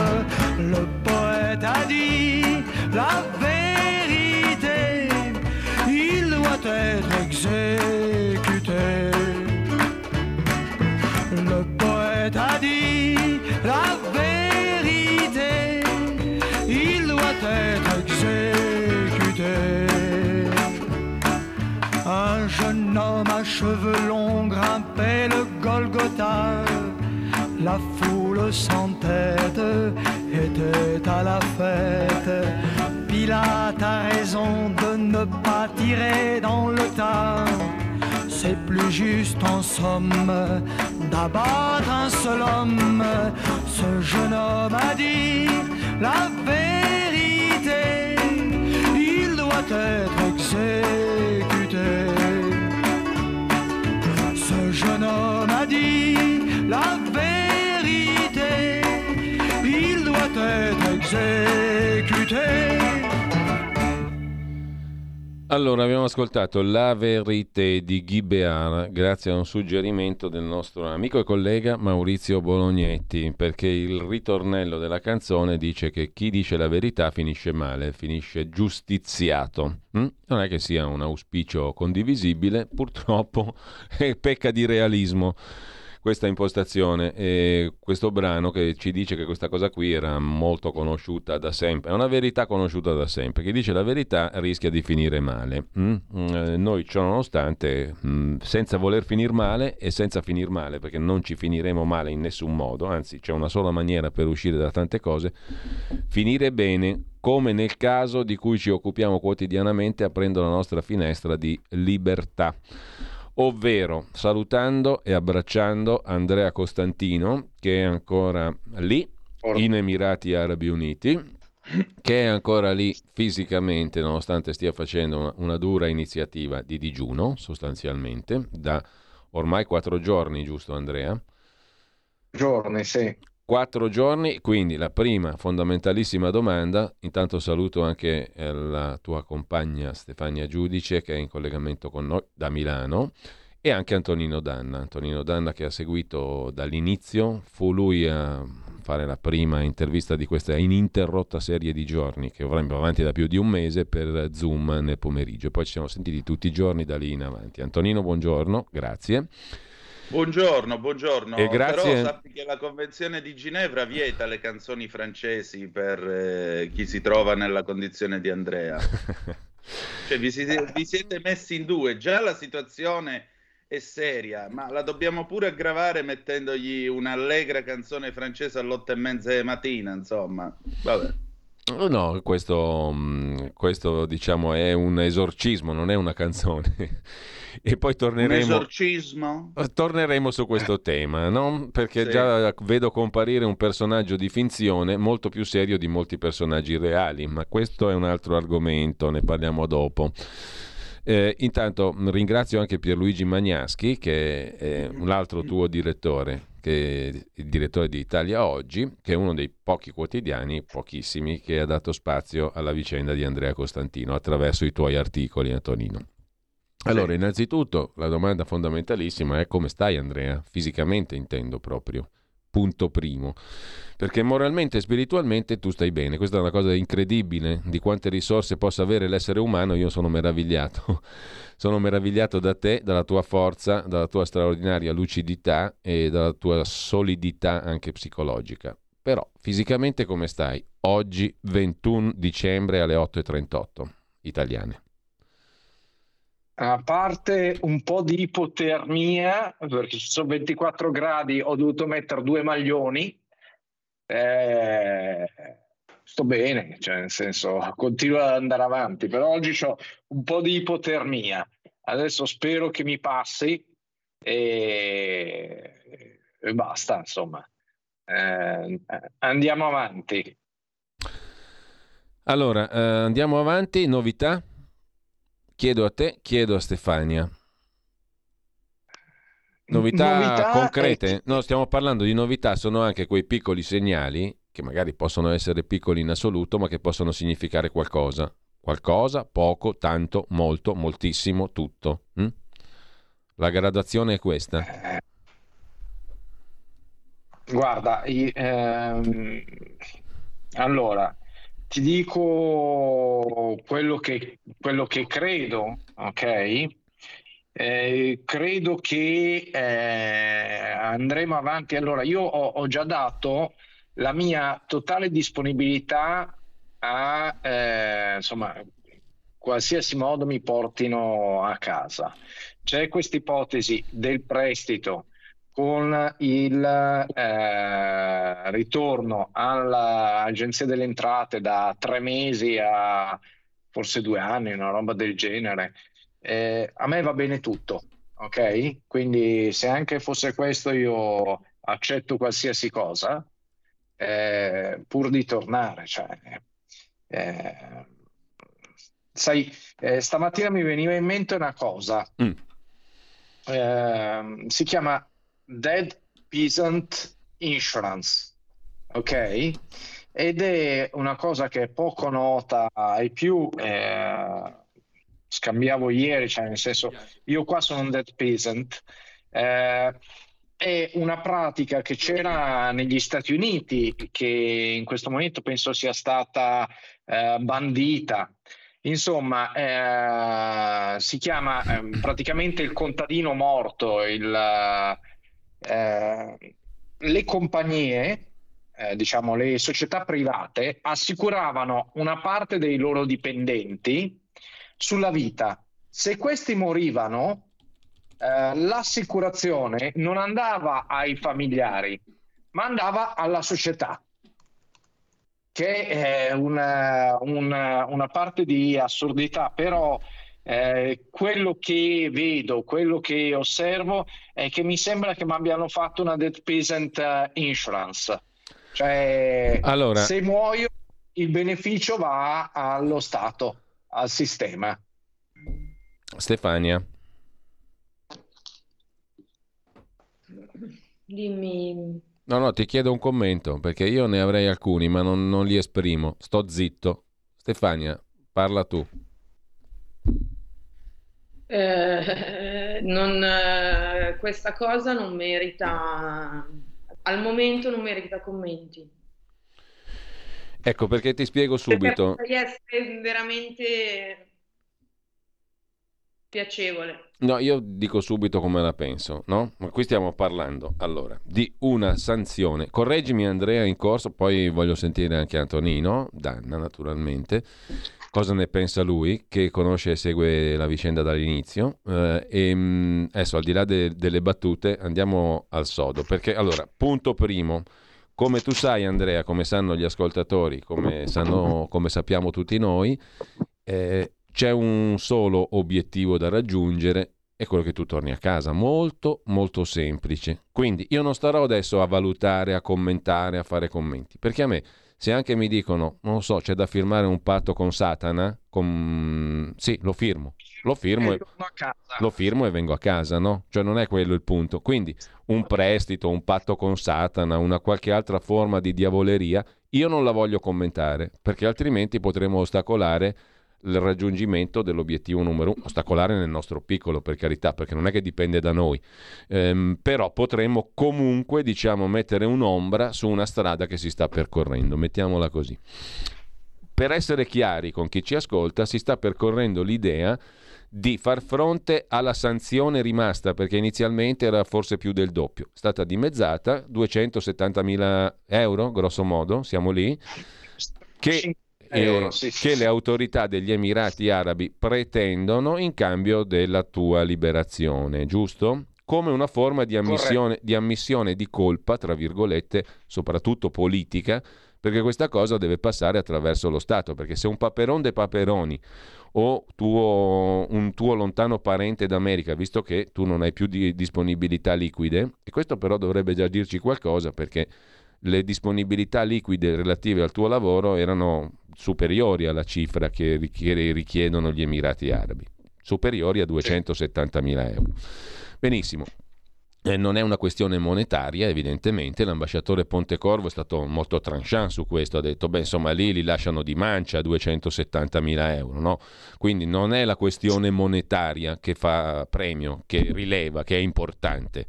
Le poète a dit la vérité, il doit être exécuté. Poète a dit la vérité, il doit être exécuté. Un jeune homme à cheveux longs grimpait le Golgotha. La foule sans tête était à la fête. Pilate a raison de ne pas tirer dans le tas. C'est plus juste en somme d'abattre un seul homme. Ce jeune homme a dit la vérité. Il doit être exécuté. Ce jeune homme a dit la vérité. Il doit être exécuté. Allora, abbiamo ascoltato La Verité di Guy Bear grazie a un suggerimento del nostro amico e collega Maurizio Bolognetti, perché il ritornello della canzone dice che chi dice la verità finisce male, finisce giustiziato. Mm? Non è che sia un auspicio condivisibile, purtroppo pecca di realismo questa impostazione e questo brano che ci dice che questa cosa qui era molto conosciuta da sempre, è una verità conosciuta da sempre, chi dice la verità rischia di finire male. Mm? Eh, noi ciò nonostante, mm, senza voler finire male e senza finire male, perché non ci finiremo male in nessun modo, anzi c'è una sola maniera per uscire da tante cose, finire bene come nel caso di cui ci occupiamo quotidianamente aprendo la nostra finestra di libertà ovvero salutando e abbracciando Andrea Costantino, che è ancora lì in Emirati Arabi Uniti, che è ancora lì fisicamente, nonostante stia facendo una, una dura iniziativa di digiuno, sostanzialmente, da ormai quattro giorni, giusto Andrea? Giorni, sì. Quattro giorni, quindi la prima fondamentalissima domanda, intanto saluto anche eh, la tua compagna Stefania Giudice che è in collegamento con noi da Milano e anche Antonino Danna. Antonino Danna che ha seguito dall'inizio, fu lui a fare la prima intervista di questa ininterrotta serie di giorni che avremmo avanti da più di un mese per Zoom nel pomeriggio. Poi ci siamo sentiti tutti i giorni da lì in avanti. Antonino, buongiorno, grazie. Buongiorno, buongiorno. E grazie. Però sappi che la Convenzione di Ginevra vieta le canzoni francesi per eh, chi si trova nella condizione di Andrea. cioè, vi siete, vi siete messi in due. Già la situazione è seria, ma la dobbiamo pure aggravare mettendogli un'allegra canzone francese all'otto e mezza di mattina, insomma. Vabbè. No, questo, mm, questo diciamo è un esorcismo, non è una canzone. e poi torneremo, Un esorcismo? torneremo su questo tema, no? perché Sì. già vedo comparire un personaggio di finzione molto più serio di molti personaggi reali, ma questo è un altro argomento, ne parliamo dopo. Eh, intanto mh, ringrazio anche Pierluigi Magnaschi, che è un altro tuo direttore, che è il direttore di Italia Oggi, che è uno dei pochi quotidiani, pochissimi, che ha dato spazio alla vicenda di Andrea Costantino attraverso i tuoi articoli, Antonino. Allora, innanzitutto, la domanda fondamentalissima è come stai Andrea? Fisicamente intendo proprio. Punto primo. Perché moralmente e spiritualmente tu stai bene. Questa è una cosa incredibile di quante risorse possa avere l'essere umano. Io sono meravigliato. sono meravigliato da te, dalla tua forza, dalla tua straordinaria lucidità e dalla tua solidità anche psicologica. Però fisicamente come stai? Oggi 21 dicembre alle 8.38 italiane. A parte un po' di ipotermia, perché ci sono 24 gradi, ho dovuto mettere due maglioni. Eh, sto bene, cioè nel senso continuo ad andare avanti, però oggi ho un po' di ipotermia. Adesso spero che mi passi e, e basta, insomma. Eh, andiamo avanti. Allora, eh, andiamo avanti, novità? Chiedo a te, chiedo a Stefania. Novità, novità concrete? È... No, stiamo parlando di novità, sono anche quei piccoli segnali che magari possono essere piccoli in assoluto, ma che possono significare qualcosa. Qualcosa, poco, tanto, molto, moltissimo, tutto. Hm? La gradazione è questa. Guarda, ehm, allora, ti dico quello che, quello che credo, ok? Eh, credo che eh, andremo avanti. Allora, io ho, ho, già dato la mia totale disponibilità a eh, insomma qualsiasi modo mi portino a casa. C'è questa ipotesi del prestito con il eh, ritorno all'Agenzia delle Entrate da tre mesi a forse due anni, una roba del genere. Eh, a me va bene tutto, ok? Quindi se anche fosse questo io accetto qualsiasi cosa, eh, pur di tornare. Cioè, eh, sai, eh, stamattina mi veniva in mente una cosa. Mm. Eh, si chiama Dead Peasant Insurance, ok? Ed è una cosa che è poco nota ai più. Eh, scambiavo ieri, cioè nel senso, io qua sono un dead peasant. Eh, è una pratica che c'era negli Stati Uniti, che in questo momento penso sia stata eh, bandita. Insomma, eh, si chiama eh, praticamente il contadino morto, il, eh, le compagnie, eh, diciamo le società private, assicuravano una parte dei loro dipendenti sulla vita. Se questi morivano, eh, l'assicurazione non andava ai familiari, ma andava alla società che è una, una, una parte di assurdità, però eh, quello che vedo, quello che osservo è che mi sembra che mi abbiano fatto una dead peasant eh, insurance. Cioè, allora... se muoio, il beneficio va allo Stato, al sistema. Stefania. Dimmi. No, no, ti chiedo un commento perché io ne avrei alcuni, ma non, non li esprimo. Sto zitto. Stefania, parla tu. Eh, non, eh, questa cosa non merita, al momento non merita commenti. Ecco perché ti spiego subito. Perché essere veramente piacevole. No, io dico subito come la penso, no? Ma qui stiamo parlando allora di una sanzione. Correggimi Andrea in corso, poi voglio sentire anche Antonino, Danna naturalmente cosa ne pensa lui, che conosce e segue la vicenda dall'inizio. Eh, e mm, adesso, al di là de- delle battute, andiamo al sodo. Perché, allora, punto primo, come tu sai, Andrea, come sanno gli ascoltatori, come, sanno, come sappiamo tutti noi, eh, c'è un solo obiettivo da raggiungere è quello che tu torni a casa. Molto, molto semplice. Quindi io non starò adesso a valutare, a commentare, a fare commenti, perché a me se anche mi dicono, non lo so, c'è da firmare un patto con Satana, con... sì, lo firmo. Lo firmo, e, lo firmo e vengo a casa, no? Cioè non è quello il punto. Quindi un prestito, un patto con Satana, una qualche altra forma di diavoleria, io non la voglio commentare, perché altrimenti potremo ostacolare il raggiungimento dell'obiettivo numero uno, ostacolare nel nostro piccolo per carità, perché non è che dipende da noi, ehm, però potremmo comunque diciamo, mettere un'ombra su una strada che si sta percorrendo, mettiamola così. Per essere chiari con chi ci ascolta, si sta percorrendo l'idea di far fronte alla sanzione rimasta, perché inizialmente era forse più del doppio, è stata dimezzata, 270 mila euro, grosso modo, siamo lì, che, eh, che le autorità degli Emirati Arabi pretendono in cambio della tua liberazione, giusto? Come una forma di ammissione, di ammissione di colpa, tra virgolette, soprattutto politica, perché questa cosa deve passare attraverso lo Stato, perché se un paperon de paperoni o tuo, un tuo lontano parente d'America, visto che tu non hai più di disponibilità liquide, e questo però dovrebbe già dirci qualcosa perché le disponibilità liquide relative al tuo lavoro erano superiori alla cifra che richiedono gli Emirati Arabi, superiori a 270 mila euro. Benissimo, eh, non è una questione monetaria, evidentemente. L'ambasciatore Pontecorvo è stato molto tranchant su questo. Ha detto: beh, insomma, lì li lasciano di mancia a 270 mila euro. No? Quindi non è la questione monetaria che fa premio, che rileva, che è importante.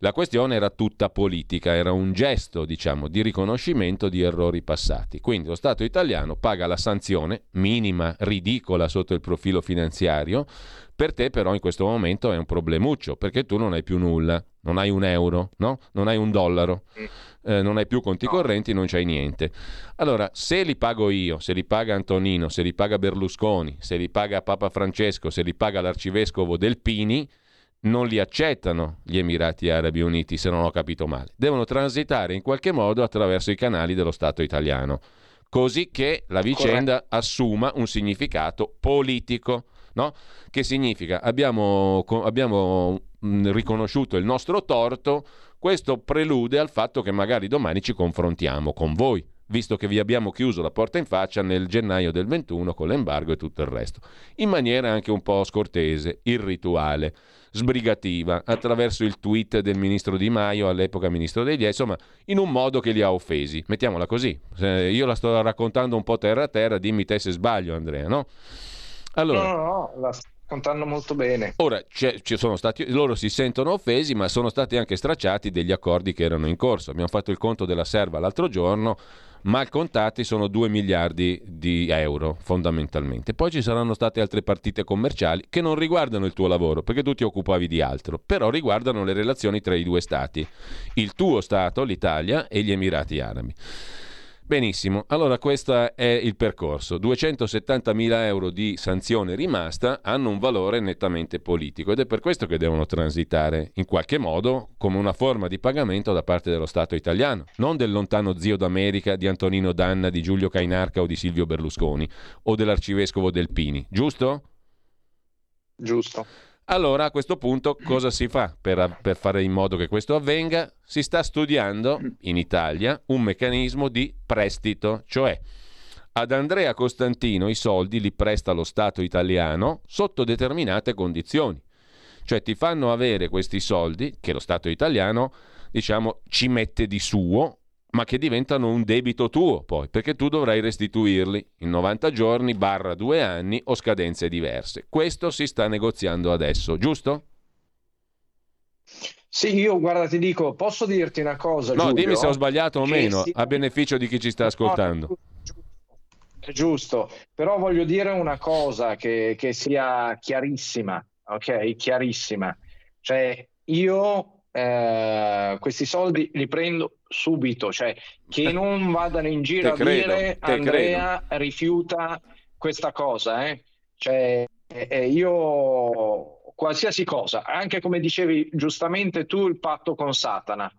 La questione era tutta politica, era un gesto, diciamo, di riconoscimento di errori passati. Quindi lo Stato italiano paga la sanzione minima, ridicola sotto il profilo finanziario per te però in questo momento è un problemuccio perché tu non hai più nulla, non hai un euro, no? non hai un dollaro, mm. eh, non hai più conti correnti, non c'hai niente. Allora, se li pago io, se li paga Antonino, se li paga Berlusconi, se li paga Papa Francesco, se li paga l'arcivescovo del Pini, non li accettano gli Emirati Arabi Uniti, se non ho capito male. Devono transitare in qualche modo attraverso i canali dello Stato italiano, così che la vicenda Corretto. assuma un significato politico no? Che significa abbiamo, abbiamo riconosciuto il nostro torto, questo prelude al fatto che magari domani ci confrontiamo con voi, visto che vi abbiamo chiuso la porta in faccia nel gennaio del 21 con l'embargo e tutto il resto, in maniera anche un po' scortese, irrituale, sbrigativa, attraverso il tweet del ministro Di Maio, all'epoca ministro degli insomma, in un modo che li ha offesi. Mettiamola così. Io la sto raccontando un po' terra a terra, dimmi te se sbaglio Andrea, no? Allora, no, no, no, la contando molto bene. Ora, ci sono stati, loro si sentono offesi, ma sono stati anche stracciati degli accordi che erano in corso. Abbiamo fatto il conto della serva l'altro giorno, mal contati sono 2 miliardi di euro fondamentalmente. Poi ci saranno state altre partite commerciali che non riguardano il tuo lavoro, perché tu ti occupavi di altro, però riguardano le relazioni tra i due stati, il tuo Stato, l'Italia, e gli Emirati Arabi. Benissimo, allora questo è il percorso. 270 mila euro di sanzione rimasta hanno un valore nettamente politico ed è per questo che devono transitare in qualche modo come una forma di pagamento da parte dello Stato italiano, non del lontano zio d'America di Antonino Danna, di Giulio Cainarca o di Silvio Berlusconi o dell'arcivescovo del Pini, giusto? Giusto. Allora a questo punto cosa si fa per, per, fare in modo che questo avvenga? Si sta studiando in Italia un meccanismo di prestito, cioè ad Andrea Costantino i soldi li presta lo Stato italiano sotto determinate condizioni. Cioè ti fanno avere questi soldi che lo Stato italiano diciamo ci mette di suo ma che diventano un debito tuo poi, perché tu dovrai restituirli in 90 giorni, barra due anni o scadenze diverse. Questo si sta negoziando adesso, giusto? Sì, io guarda, ti dico, posso dirti una cosa? No, Giulio? dimmi se ho sbagliato o meno, si... a beneficio di chi ci sta ascoltando. No, è giusto, però voglio dire una cosa che, che sia chiarissima, ok? Chiarissima. Cioè, io eh, questi soldi li prendo subito, cioè che non vadano in giro te a credo, dire Andrea credo. rifiuta questa cosa, eh? cioè eh, io qualsiasi cosa, anche come dicevi giustamente tu il patto con Satana,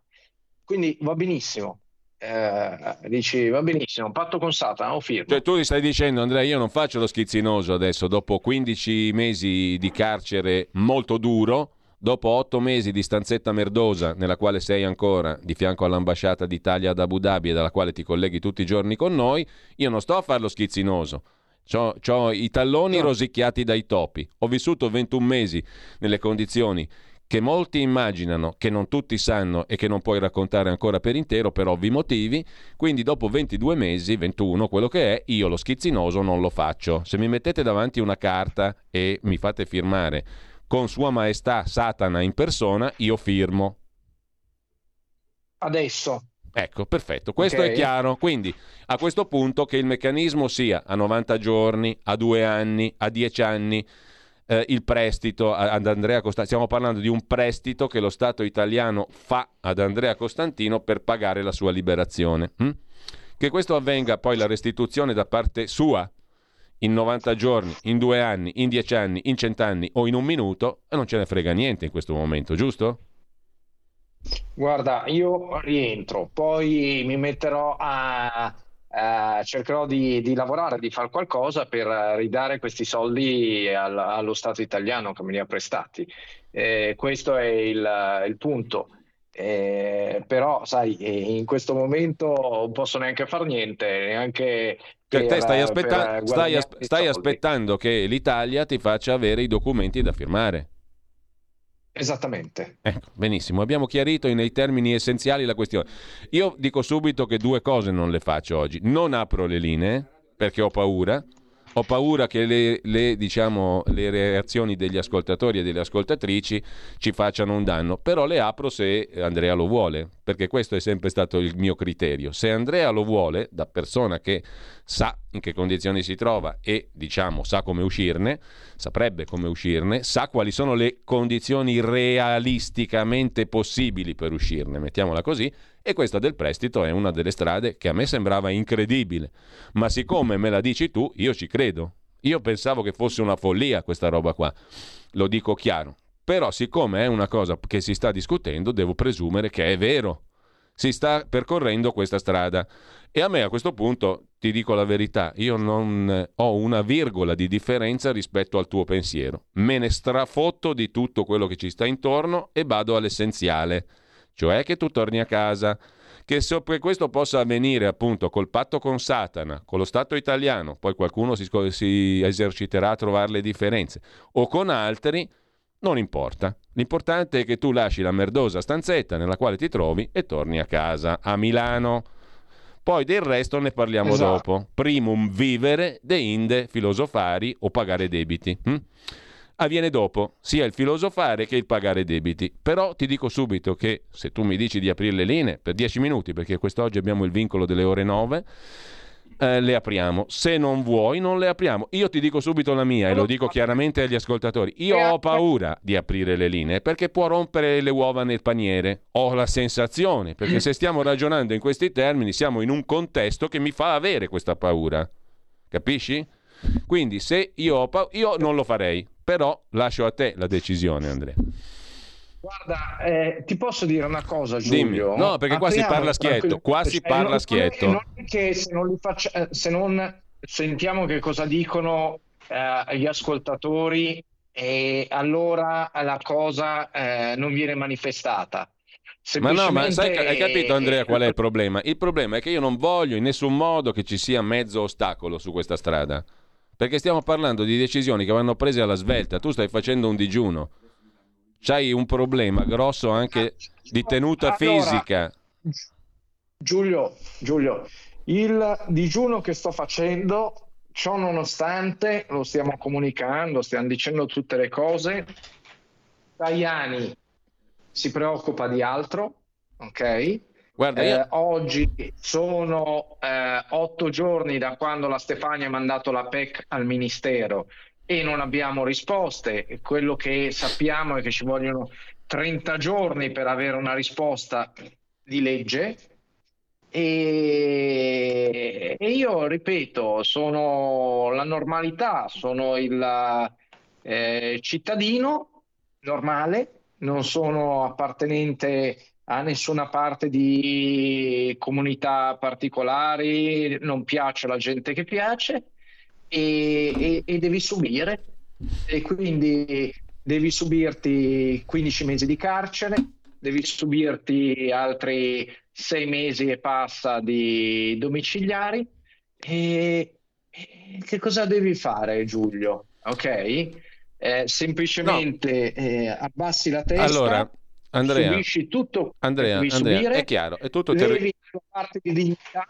quindi va benissimo. Eh, dici va benissimo, patto con Satana, ho firmo. Cioè, tu stai dicendo, Andrea, io non faccio lo schizzinoso adesso, dopo 15 mesi di carcere molto duro, Dopo otto mesi di stanzetta merdosa, nella quale sei ancora di fianco all'ambasciata d'Italia ad Abu Dhabi e dalla quale ti colleghi tutti i giorni con noi, io non sto a fare lo schizzinoso. Ho i talloni no. rosicchiati dai topi. Ho vissuto 21 mesi nelle condizioni che molti immaginano, che non tutti sanno e che non puoi raccontare ancora per intero per ovvi motivi, quindi dopo 22 mesi, 21 quello che è, io lo schizzinoso non lo faccio. Se mi mettete davanti una carta e mi fate firmare con Sua Maestà Satana in persona, io firmo. Adesso. Ecco, perfetto, questo okay. è chiaro. Quindi a questo punto che il meccanismo sia a 90 giorni, a 2 anni, a 10 anni, eh, il prestito ad Andrea Costantino, stiamo parlando di un prestito che lo Stato italiano fa ad Andrea Costantino per pagare la sua liberazione. Hm? Che questo avvenga poi la restituzione da parte sua in 90 giorni, in due anni, in 10 anni, in 100 anni o in un minuto, non ce ne frega niente in questo momento, giusto? Guarda, io rientro, poi mi metterò a, eh, cercherò di, di, lavorare, di fare qualcosa per ridare questi soldi al, allo Stato italiano che me li ha prestati. Eh, questo è il, il punto. Eh, però, sai, in questo momento non posso neanche fare niente, neanche. Per, te stai, aspetta- stai, aspe- stai aspettando che l'Italia ti faccia avere i documenti da firmare. Esattamente. Ecco, benissimo, abbiamo chiarito nei termini essenziali la questione. Io dico subito che due cose non le faccio oggi. Non apro le linee perché ho paura ho paura che le, le, diciamo, le, reazioni degli ascoltatori e delle ascoltatrici ci facciano un danno, però le apro se Andrea lo vuole, perché questo è sempre stato il mio criterio. Se Andrea lo vuole, da persona che sa in che condizioni si trova e diciamo sa come uscirne, saprebbe come uscirne, sa quali sono le condizioni realisticamente possibili per uscirne, mettiamola così, e questa del prestito è una delle strade che a me sembrava incredibile. Ma siccome me la dici tu, io ci credo. Io pensavo che fosse una follia questa roba qua. Lo dico chiaro. Però siccome è una cosa che si sta discutendo, devo presumere che è vero. Si sta percorrendo questa strada. E a me a questo punto, ti dico la verità, io non ho una virgola di differenza rispetto al tuo pensiero. Me ne strafotto di tutto quello che ci sta intorno e vado all'essenziale cioè che tu torni a casa. Che so, questo possa avvenire appunto col patto con Satana, con lo Stato italiano, poi qualcuno si, si eserciterà a trovare le differenze, o con altri, non importa. L'importante è che tu lasci la merdosa stanzetta nella quale ti trovi e torni a casa, a Milano. Poi del resto ne parliamo esatto. dopo. Primum vivere, de inde filosofari o pagare debiti. Hm? Avviene dopo, sia il filosofare che il pagare debiti. Però ti dico subito che se tu mi dici di aprire le linee per 10 minuti, perché quest'oggi abbiamo il vincolo delle ore 9, eh, le apriamo. Se non vuoi, non le apriamo. Io ti dico subito la mia e lo dico chiaramente agli ascoltatori. Io ho paura di aprire le linee perché può rompere le uova nel paniere. Ho la sensazione, perché se stiamo ragionando in questi termini, siamo in un contesto che mi fa avere questa paura. Capisci? Quindi se io ho paura, io non lo farei però lascio a te la decisione, Andrea. Guarda, eh, ti posso dire una cosa, Giulio? Dimmi. No, perché qua si parla schietto. Qua si parla non, schietto. Non è che se non, faccia, eh, se non sentiamo che cosa dicono eh, gli ascoltatori, e allora la cosa eh, non viene manifestata. Ma no, ma sai, hai capito Andrea qual è il problema? Il problema è che io non voglio in nessun modo che ci sia mezzo ostacolo su questa strada. Perché stiamo parlando di decisioni che vanno prese alla svelta. Tu stai facendo un digiuno. C'hai un problema grosso anche di tenuta allora, fisica. Giulio, Giulio, il digiuno che sto facendo, ciò nonostante, lo stiamo comunicando, stiamo dicendo tutte le cose. Tajani si preoccupa di altro, ok? Guarda, io... eh, oggi sono eh, otto giorni da quando la Stefania ha mandato la PEC al Ministero e non abbiamo risposte. Quello che sappiamo è che ci vogliono 30 giorni per avere una risposta di legge. E, e io ripeto, sono la normalità, sono il eh, cittadino normale, non sono appartenente a nessuna parte di comunità particolari, non piace la gente che piace e, e, e devi subire. E quindi devi subirti 15 mesi di carcere, devi subirti altri 6 mesi e passa di domiciliari. E, e che cosa devi fare, Giulio? Ok? eh, semplicemente no. eh, abbassi la testa. Allora, Andrea, subisci tutto Andrea, Andrea, subire, è chiaro, è tutto terri- la parte di dignità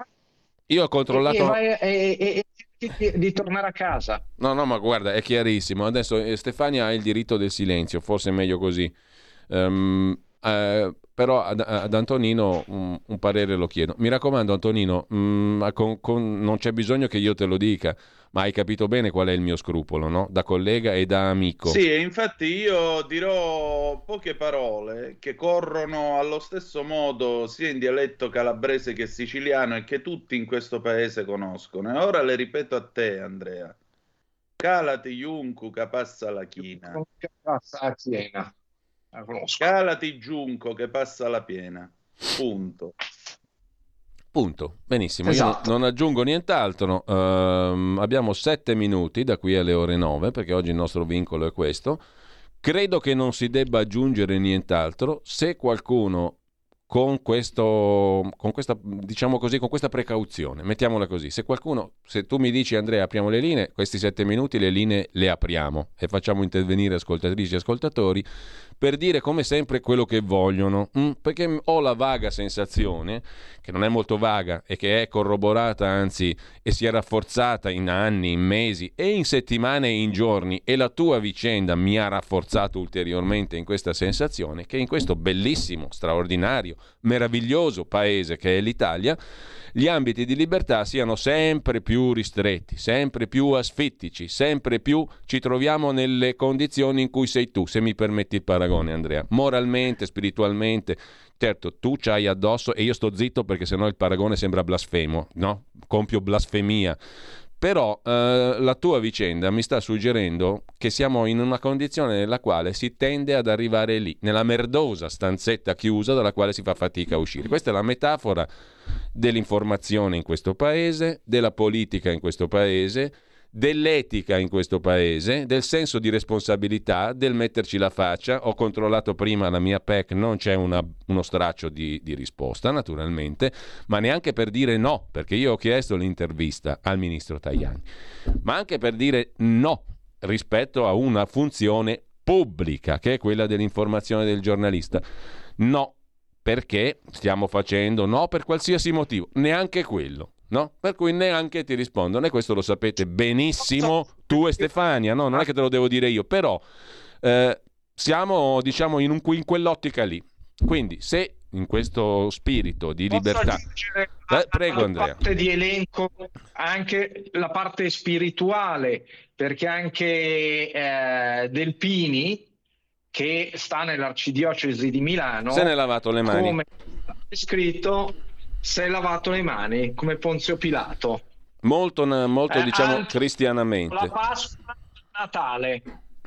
Io ho controllato... e, e, e, e di, tornare a casa. No, no, ma guarda, è chiarissimo. Adesso eh, Stefania ha il diritto del silenzio, forse è meglio così. Ehm, eh, però ad, ad Antonino un, un parere lo chiedo. Mi raccomando, Antonino, mm, con- con- non c'è bisogno che io te lo dica, ma hai capito bene qual è il mio scrupolo, no? Da collega e da amico. Sì, e infatti io dirò poche parole che corrono allo stesso modo sia in dialetto calabrese che siciliano e che tutti in questo paese conoscono. E ora le ripeto a te, Andrea. Calati Juncu che passa la china. Che passa. La conosco. Calati Giunco che passa la piena. Punto. Punto. Benissimo, Esatto. io non aggiungo nient'altro. Ehm, abbiamo sette minuti da qui alle ore nove, perché oggi il nostro vincolo è questo. Credo che non si debba aggiungere nient'altro. Se qualcuno con questo, con questa, diciamo così, con questa precauzione, mettiamola così, se qualcuno, se tu mi dici Andrea apriamo le linee, questi sette minuti le linee le apriamo e facciamo intervenire ascoltatrici e ascoltatori per dire come sempre quello che vogliono, mm? perché ho la vaga sensazione, che non è molto vaga e che è corroborata anzi e si è rafforzata in anni, in mesi e in settimane e in giorni e la tua vicenda mi ha rafforzato ulteriormente in questa sensazione che in questo bellissimo, straordinario, meraviglioso paese che è l'Italia, gli ambiti di libertà siano sempre più ristretti, sempre più asfittici, sempre più ci troviamo nelle condizioni in cui sei tu, se mi permetti il paragone Andrea, moralmente, spiritualmente. Certo, tu c'hai addosso e io sto zitto perché sennò il paragone sembra blasfemo, no? Compio blasfemia. Però eh, la tua vicenda mi sta suggerendo che siamo in una condizione nella quale si tende ad arrivare lì, nella merdosa stanzetta chiusa dalla quale si fa fatica a uscire. Questa è la metafora dell'informazione in questo paese, della politica in questo paese, dell'etica in questo paese, del senso di responsabilità, del metterci la faccia. Ho controllato prima la mia PEC, non c'è una- uno straccio di, di risposta naturalmente, ma neanche per dire no, perché io ho chiesto l'intervista al ministro Tajani, ma anche per dire no rispetto a una funzione pubblica, che è quella dell'informazione del giornalista. No, perché stiamo facendo no per qualsiasi motivo, neanche quello. No? Per cui neanche ti rispondono e questo lo sapete benissimo tu e Stefania, no? non è che te lo devo dire io, però eh, siamo diciamo in, un- in quell'ottica lì. Quindi se in questo spirito di Posso libertà... Eh, prego Andrea. parte di elenco anche la parte spirituale, perché anche eh, Delpini, che sta nell'arcidiocesi di Milano, Se ne è lavato le mani. come è scritto, si è lavato le mani come Ponzio Pilato. Molto, molto Eh, diciamo anche cristianamente. La Pasqua Natale,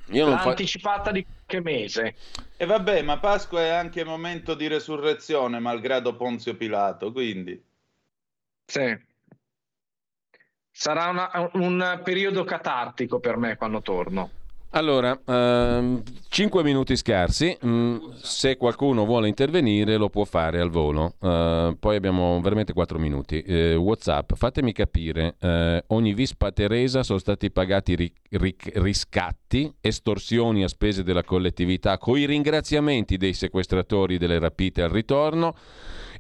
Io non fa- anticipata di qualche mese. E vabbè, ma Pasqua è anche momento di resurrezione, malgrado Ponzio Pilato, quindi... Sì. Sarà una- un periodo catartico per me quando torno. Allora, 5 minuti scarsi, mm, se qualcuno vuole intervenire lo può fare al volo, Eh, poi abbiamo veramente 4 minuti. Eh, Whatsapp, fatemi capire, eh, ogni vispa Teresa sono stati pagati ri- ri- riscatti, estorsioni a spese della collettività, con i ringraziamenti dei sequestratori delle rapite al ritorno.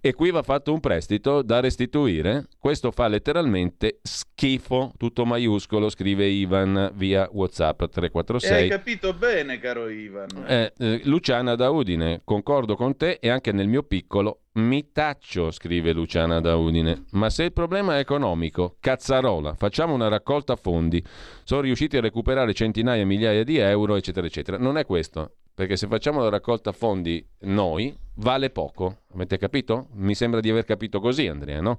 E qui va fatto un prestito da restituire. Questo fa letteralmente schifo, tutto maiuscolo, scrive Ivan via WhatsApp E hai 346. capito bene, caro Ivan. Eh, eh, Luciana da Udine, concordo con te e anche nel mio piccolo mi taccio, scrive Luciana da Udine. Ma se il problema è economico, cazzarola, facciamo una raccolta fondi. Sono riusciti a recuperare centinaia, migliaia di euro, eccetera, eccetera. Non è questo, perché se facciamo la raccolta fondi noi, vale poco. Avete capito? Mi sembra di aver capito così, Andrea, no?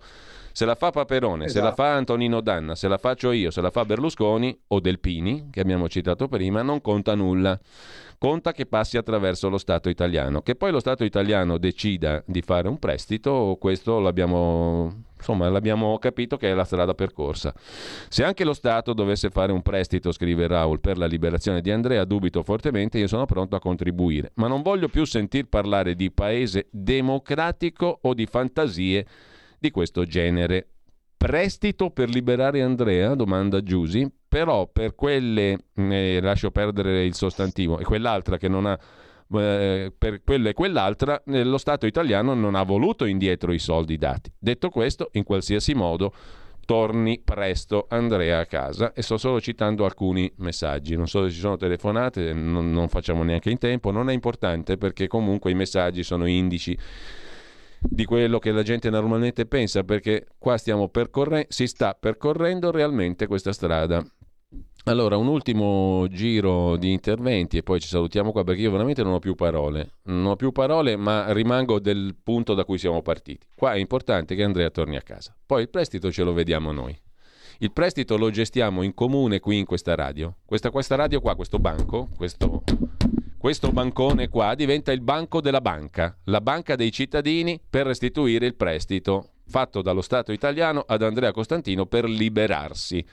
Se la fa Paperone, se la Esatto. fa Antonino Danna, se la faccio io, se la fa Berlusconi o Delpini, che abbiamo citato prima, non conta nulla. Conta che passi attraverso lo Stato italiano. Che poi lo Stato italiano decida di fare un prestito, questo l'abbiamo, insomma, l'abbiamo capito che è la strada percorsa. Se anche lo Stato dovesse fare un prestito, scrive Raul, per la liberazione di Andrea, dubito fortemente, io sono pronto a contribuire. Ma non voglio più sentir parlare di paese democratico o di fantasie di questo genere. Prestito per liberare Andrea? domanda Giusi. però per quelle, eh, lascio perdere il sostantivo, e quell'altra che non ha eh, per quella e quell'altra, eh, lo Stato italiano non ha voluto indietro i soldi dati. Detto questo, in qualsiasi modo, torni presto Andrea a casa. E sto solo citando alcuni messaggi, non so se ci sono telefonate, non, non facciamo neanche in tempo, non è importante perché comunque i messaggi sono indici di quello che la gente normalmente pensa perché qua stiamo percorrendo, si sta percorrendo realmente questa strada allora, un ultimo giro di interventi e poi ci salutiamo qua perché io veramente non ho più parole. Non ho più parole, ma rimango del punto da cui siamo partiti. Qua è importante che Andrea torni a casa. Poi il prestito ce lo vediamo noi. Il prestito lo gestiamo in comune qui in questa radio. Questa, questa radio qua, questo banco, questo, questo bancone qua diventa il banco della banca, la banca dei cittadini per restituire il prestito fatto dallo Stato italiano ad Andrea Costantino per liberarsi.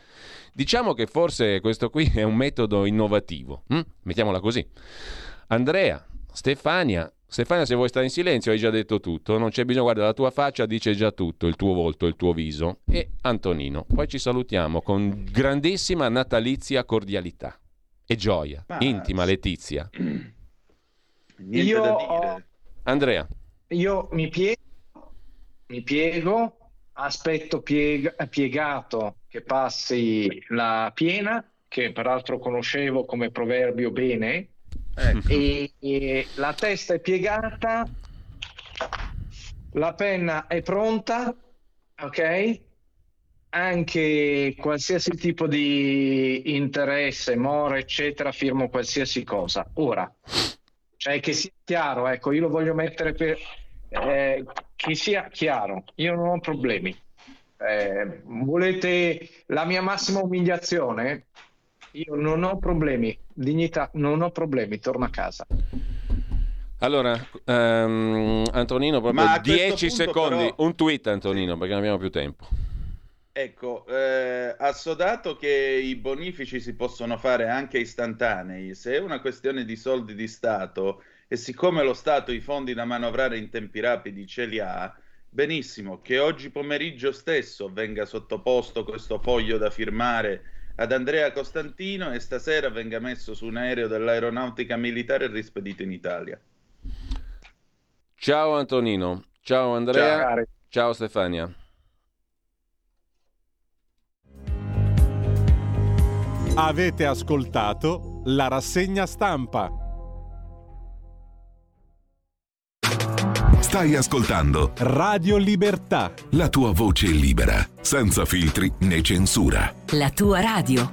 Diciamo che forse questo qui è un metodo innovativo, hm? mettiamola così. Andrea, Stefania, Stefania se vuoi stare in silenzio hai già detto tutto, non c'è bisogno, guarda la tua faccia dice già tutto, il tuo volto, il tuo viso e Antonino. Poi ci salutiamo con grandissima natalizia cordialità e gioia, Ma... intima Letizia. Niente io da dire. Ho... Andrea. Io mi piego, mi piego aspetto pieg- piegato che passi la piena, che peraltro conoscevo come proverbio bene, ecco. e, e la testa è piegata, la penna è pronta, ok? Anche qualsiasi tipo di interesse, more, eccetera, firmo qualsiasi cosa. Ora, cioè che sia chiaro, ecco, io lo voglio mettere per, eh, che sia chiaro, io non ho problemi. Eh, volete la mia massima umiliazione? Io non ho problemi, dignità, non ho problemi, torno a casa. Allora, um, Antonino, proprio 10 secondi, però... un tweet Antonino, perché non abbiamo più tempo. Ecco, eh, assodato che i bonifici si possono fare anche istantanei, se è una questione di soldi di Stato e siccome lo Stato i fondi da manovrare in tempi rapidi ce li ha, benissimo che oggi pomeriggio stesso venga sottoposto questo foglio da firmare ad Andrea Costantino e stasera venga messo su un aereo dell'aeronautica militare e rispedito in Italia. Ciao Antonino, ciao Andrea, ciao, ciao Stefania. Avete ascoltato la rassegna stampa. Stai ascoltando Radio Libertà. La tua voce libera, senza filtri né censura. La tua radio.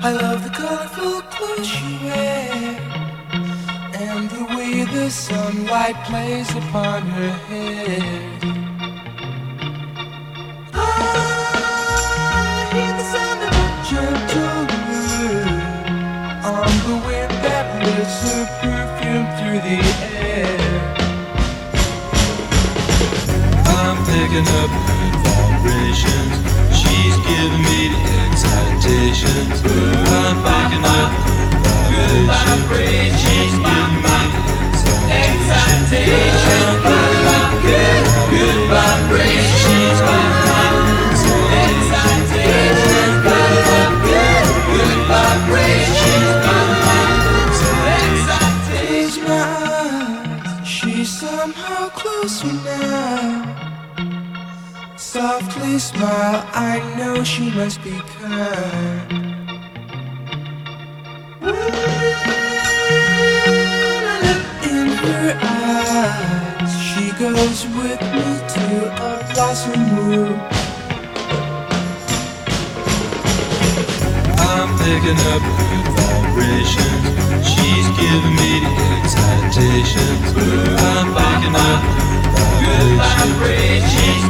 I love the colorful clothes she wears And the way the sunlight plays upon her hair lifts her perfume through the air. I'm picking up good vibrations. She's giving me the excitations. I'm picking up good vibrations. She's giving me the excitations. Good, good vibrations. Somehow closer now. Softly smile, I know she must be kind. In her eyes, she goes with me to a blossom room. I'm picking up good vibrations. She's giving me the excitations. I'm picking up Good vibrations,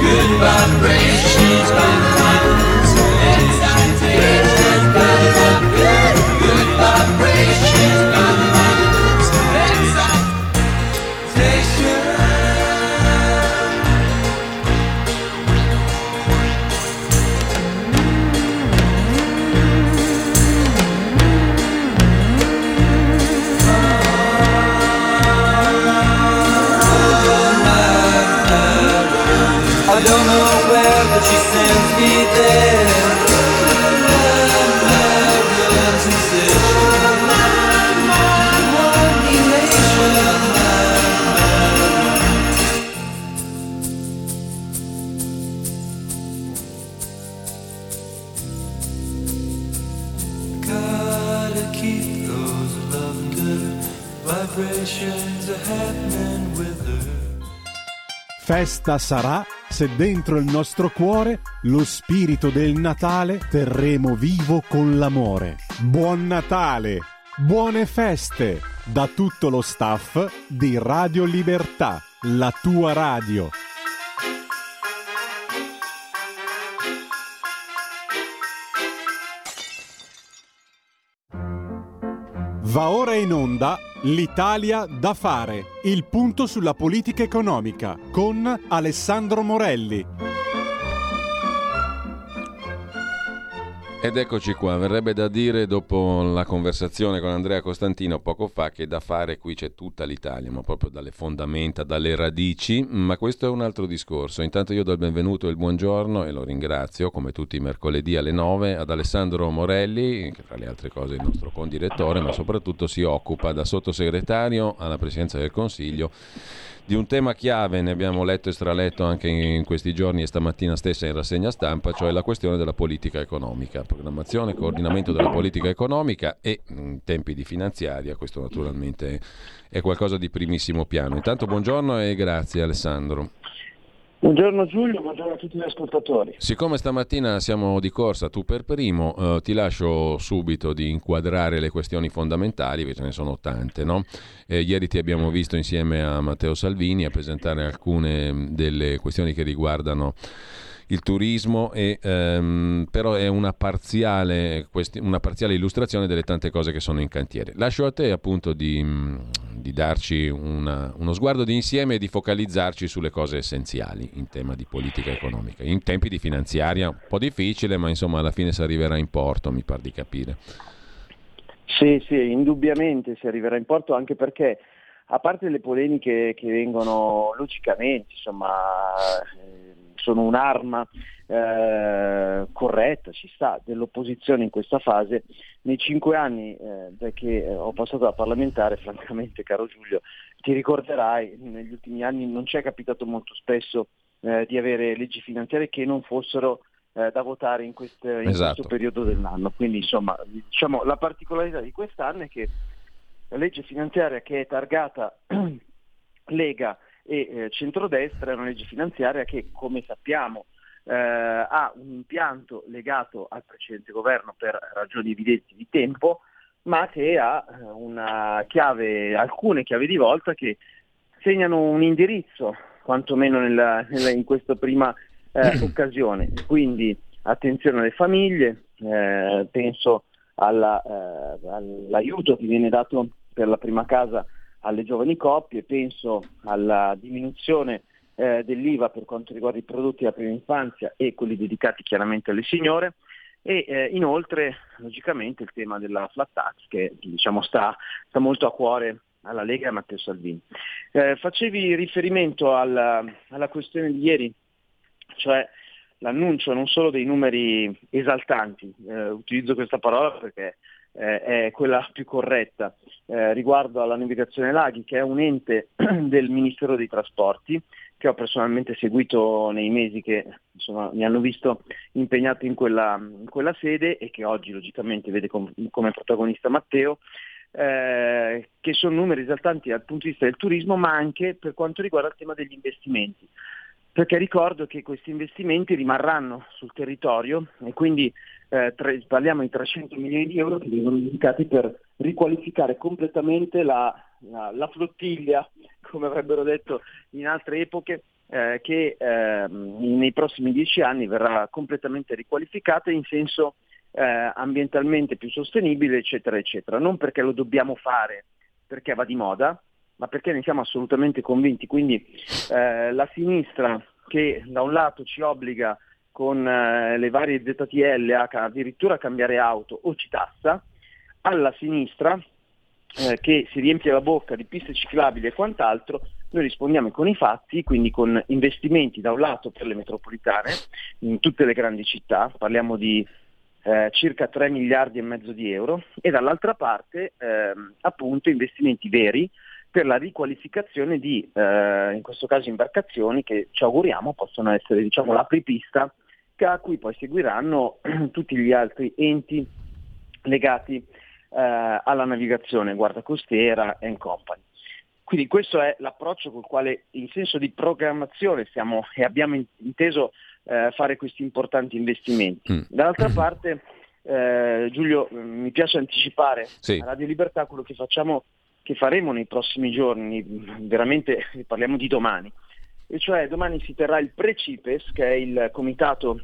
good vibrations. Festa sarà se dentro il nostro cuore lo spirito del Natale terremo vivo con l'amore. Buon Natale! Buone feste! Da tutto lo staff di Radio Libertà, la tua radio. Va ora in onda L'Italia da fare, il punto sulla politica economica con Alessandro Morelli. Ed eccoci qua, verrebbe da dire dopo la conversazione con Andrea Costantino poco fa che da fare qui c'è tutta l'Italia, ma proprio dalle fondamenta, dalle radici, ma questo è un altro discorso. Intanto io do il benvenuto e il buongiorno e lo ringrazio come tutti i mercoledì alle 9 ad Alessandro Morelli, che tra le altre cose è il nostro condirettore, ma soprattutto si occupa da sottosegretario alla Presidenza del Consiglio di un tema chiave, ne abbiamo letto e straletto anche in questi giorni e stamattina stessa in rassegna stampa, cioè la questione della politica economica, programmazione, coordinamento della politica economica e in tempi di finanziaria, questo naturalmente è qualcosa di primissimo piano. Intanto buongiorno e grazie Alessandro. Buongiorno Giulio, buongiorno a tutti gli ascoltatori. Siccome stamattina siamo di corsa tu per primo, eh, ti lascio subito di inquadrare le questioni fondamentali, perché ce ne sono tante. No? Eh, ieri ti abbiamo visto insieme a Matteo Salvini a presentare alcune delle questioni che riguardano il turismo, e, ehm, però è una parziale, una parziale, illustrazione delle tante cose che sono in cantiere. Lascio a te appunto di, di darci una, uno sguardo di insieme e di focalizzarci sulle cose essenziali in tema di politica economica. In tempi di finanziaria un po' difficile, ma insomma alla fine si arriverà in porto, mi pare di capire. Sì, sì, indubbiamente si arriverà in porto anche perché a parte le polemiche che vengono logicamente, insomma, sono un'arma eh, corretta, ci sta, dell'opposizione in questa fase. Nei cinque anni eh, che eh, ho passato da parlamentare, francamente, caro Giulio, ti ricorderai, negli ultimi anni non ci è capitato molto spesso eh, di avere leggi finanziarie che non fossero eh, da votare in, queste, in esatto. questo periodo dell'anno. Quindi insomma, diciamo, la particolarità di quest'anno è che la legge finanziaria che è targata Lega e eh, centrodestra è una legge finanziaria che, come sappiamo, eh, ha un impianto legato al precedente governo per ragioni evidenti di tempo, ma che ha eh, chiave, alcune chiavi di volta che segnano un indirizzo, quantomeno nella, nella, in questa prima eh, occasione. Quindi attenzione alle famiglie, eh, penso alla, eh, all'aiuto che viene dato per la prima casa alle giovani coppie, penso alla diminuzione eh, dell'IVA per quanto riguarda i prodotti della prima infanzia e quelli dedicati chiaramente alle signore e eh, inoltre logicamente il tema della flat tax che diciamo, sta, sta, molto a cuore alla Lega e a Matteo Salvini. Eh, facevi riferimento alla, alla questione di ieri, cioè l'annuncio non solo dei numeri esaltanti, eh, utilizzo questa parola perché eh, è quella più corretta eh, riguardo alla navigazione laghi, che è un ente del Ministero dei Trasporti, che ho personalmente seguito nei mesi che insomma, mi hanno visto impegnato in quella, in quella, sede e che oggi logicamente vede com- come protagonista Matteo, eh, che sono numeri esaltanti dal punto di vista del turismo, ma anche per quanto riguarda il tema degli investimenti perché ricordo che questi investimenti rimarranno sul territorio e quindi eh, tre, parliamo di 300 milioni di euro che vengono indicati per riqualificare completamente la, la, la flottiglia, come avrebbero detto in altre epoche, eh, che eh, nei prossimi dieci anni verrà completamente riqualificata in senso eh, ambientalmente più sostenibile, eccetera, eccetera. Non perché lo dobbiamo fare perché va di moda, ma perché ne siamo assolutamente convinti. Quindi eh, la sinistra che da un lato ci obbliga con eh, le varie ZTL a addirittura a cambiare auto o ci tassa, alla sinistra eh, che si riempie la bocca di piste ciclabili e quant'altro, noi rispondiamo con i fatti, quindi con investimenti da un lato per le metropolitane in tutte le grandi città, parliamo di eh, circa 3 miliardi e mezzo di euro, e dall'altra parte ehm, appunto investimenti veri per la riqualificazione di, eh, in questo caso, imbarcazioni che ci auguriamo possano essere diciamo, l'apripista a cui poi seguiranno tutti gli altri enti legati eh, alla navigazione, guardia costiera and company. Quindi questo è l'approccio col quale in senso di programmazione stiamo e abbiamo inteso eh, fare questi importanti investimenti. Mm. Dall'altra parte, eh, Giulio, mi piace anticipare sì. a Radio Libertà quello che facciamo, che faremo nei prossimi giorni, veramente parliamo di domani. E cioè domani si terrà il Precipes, che è il comitato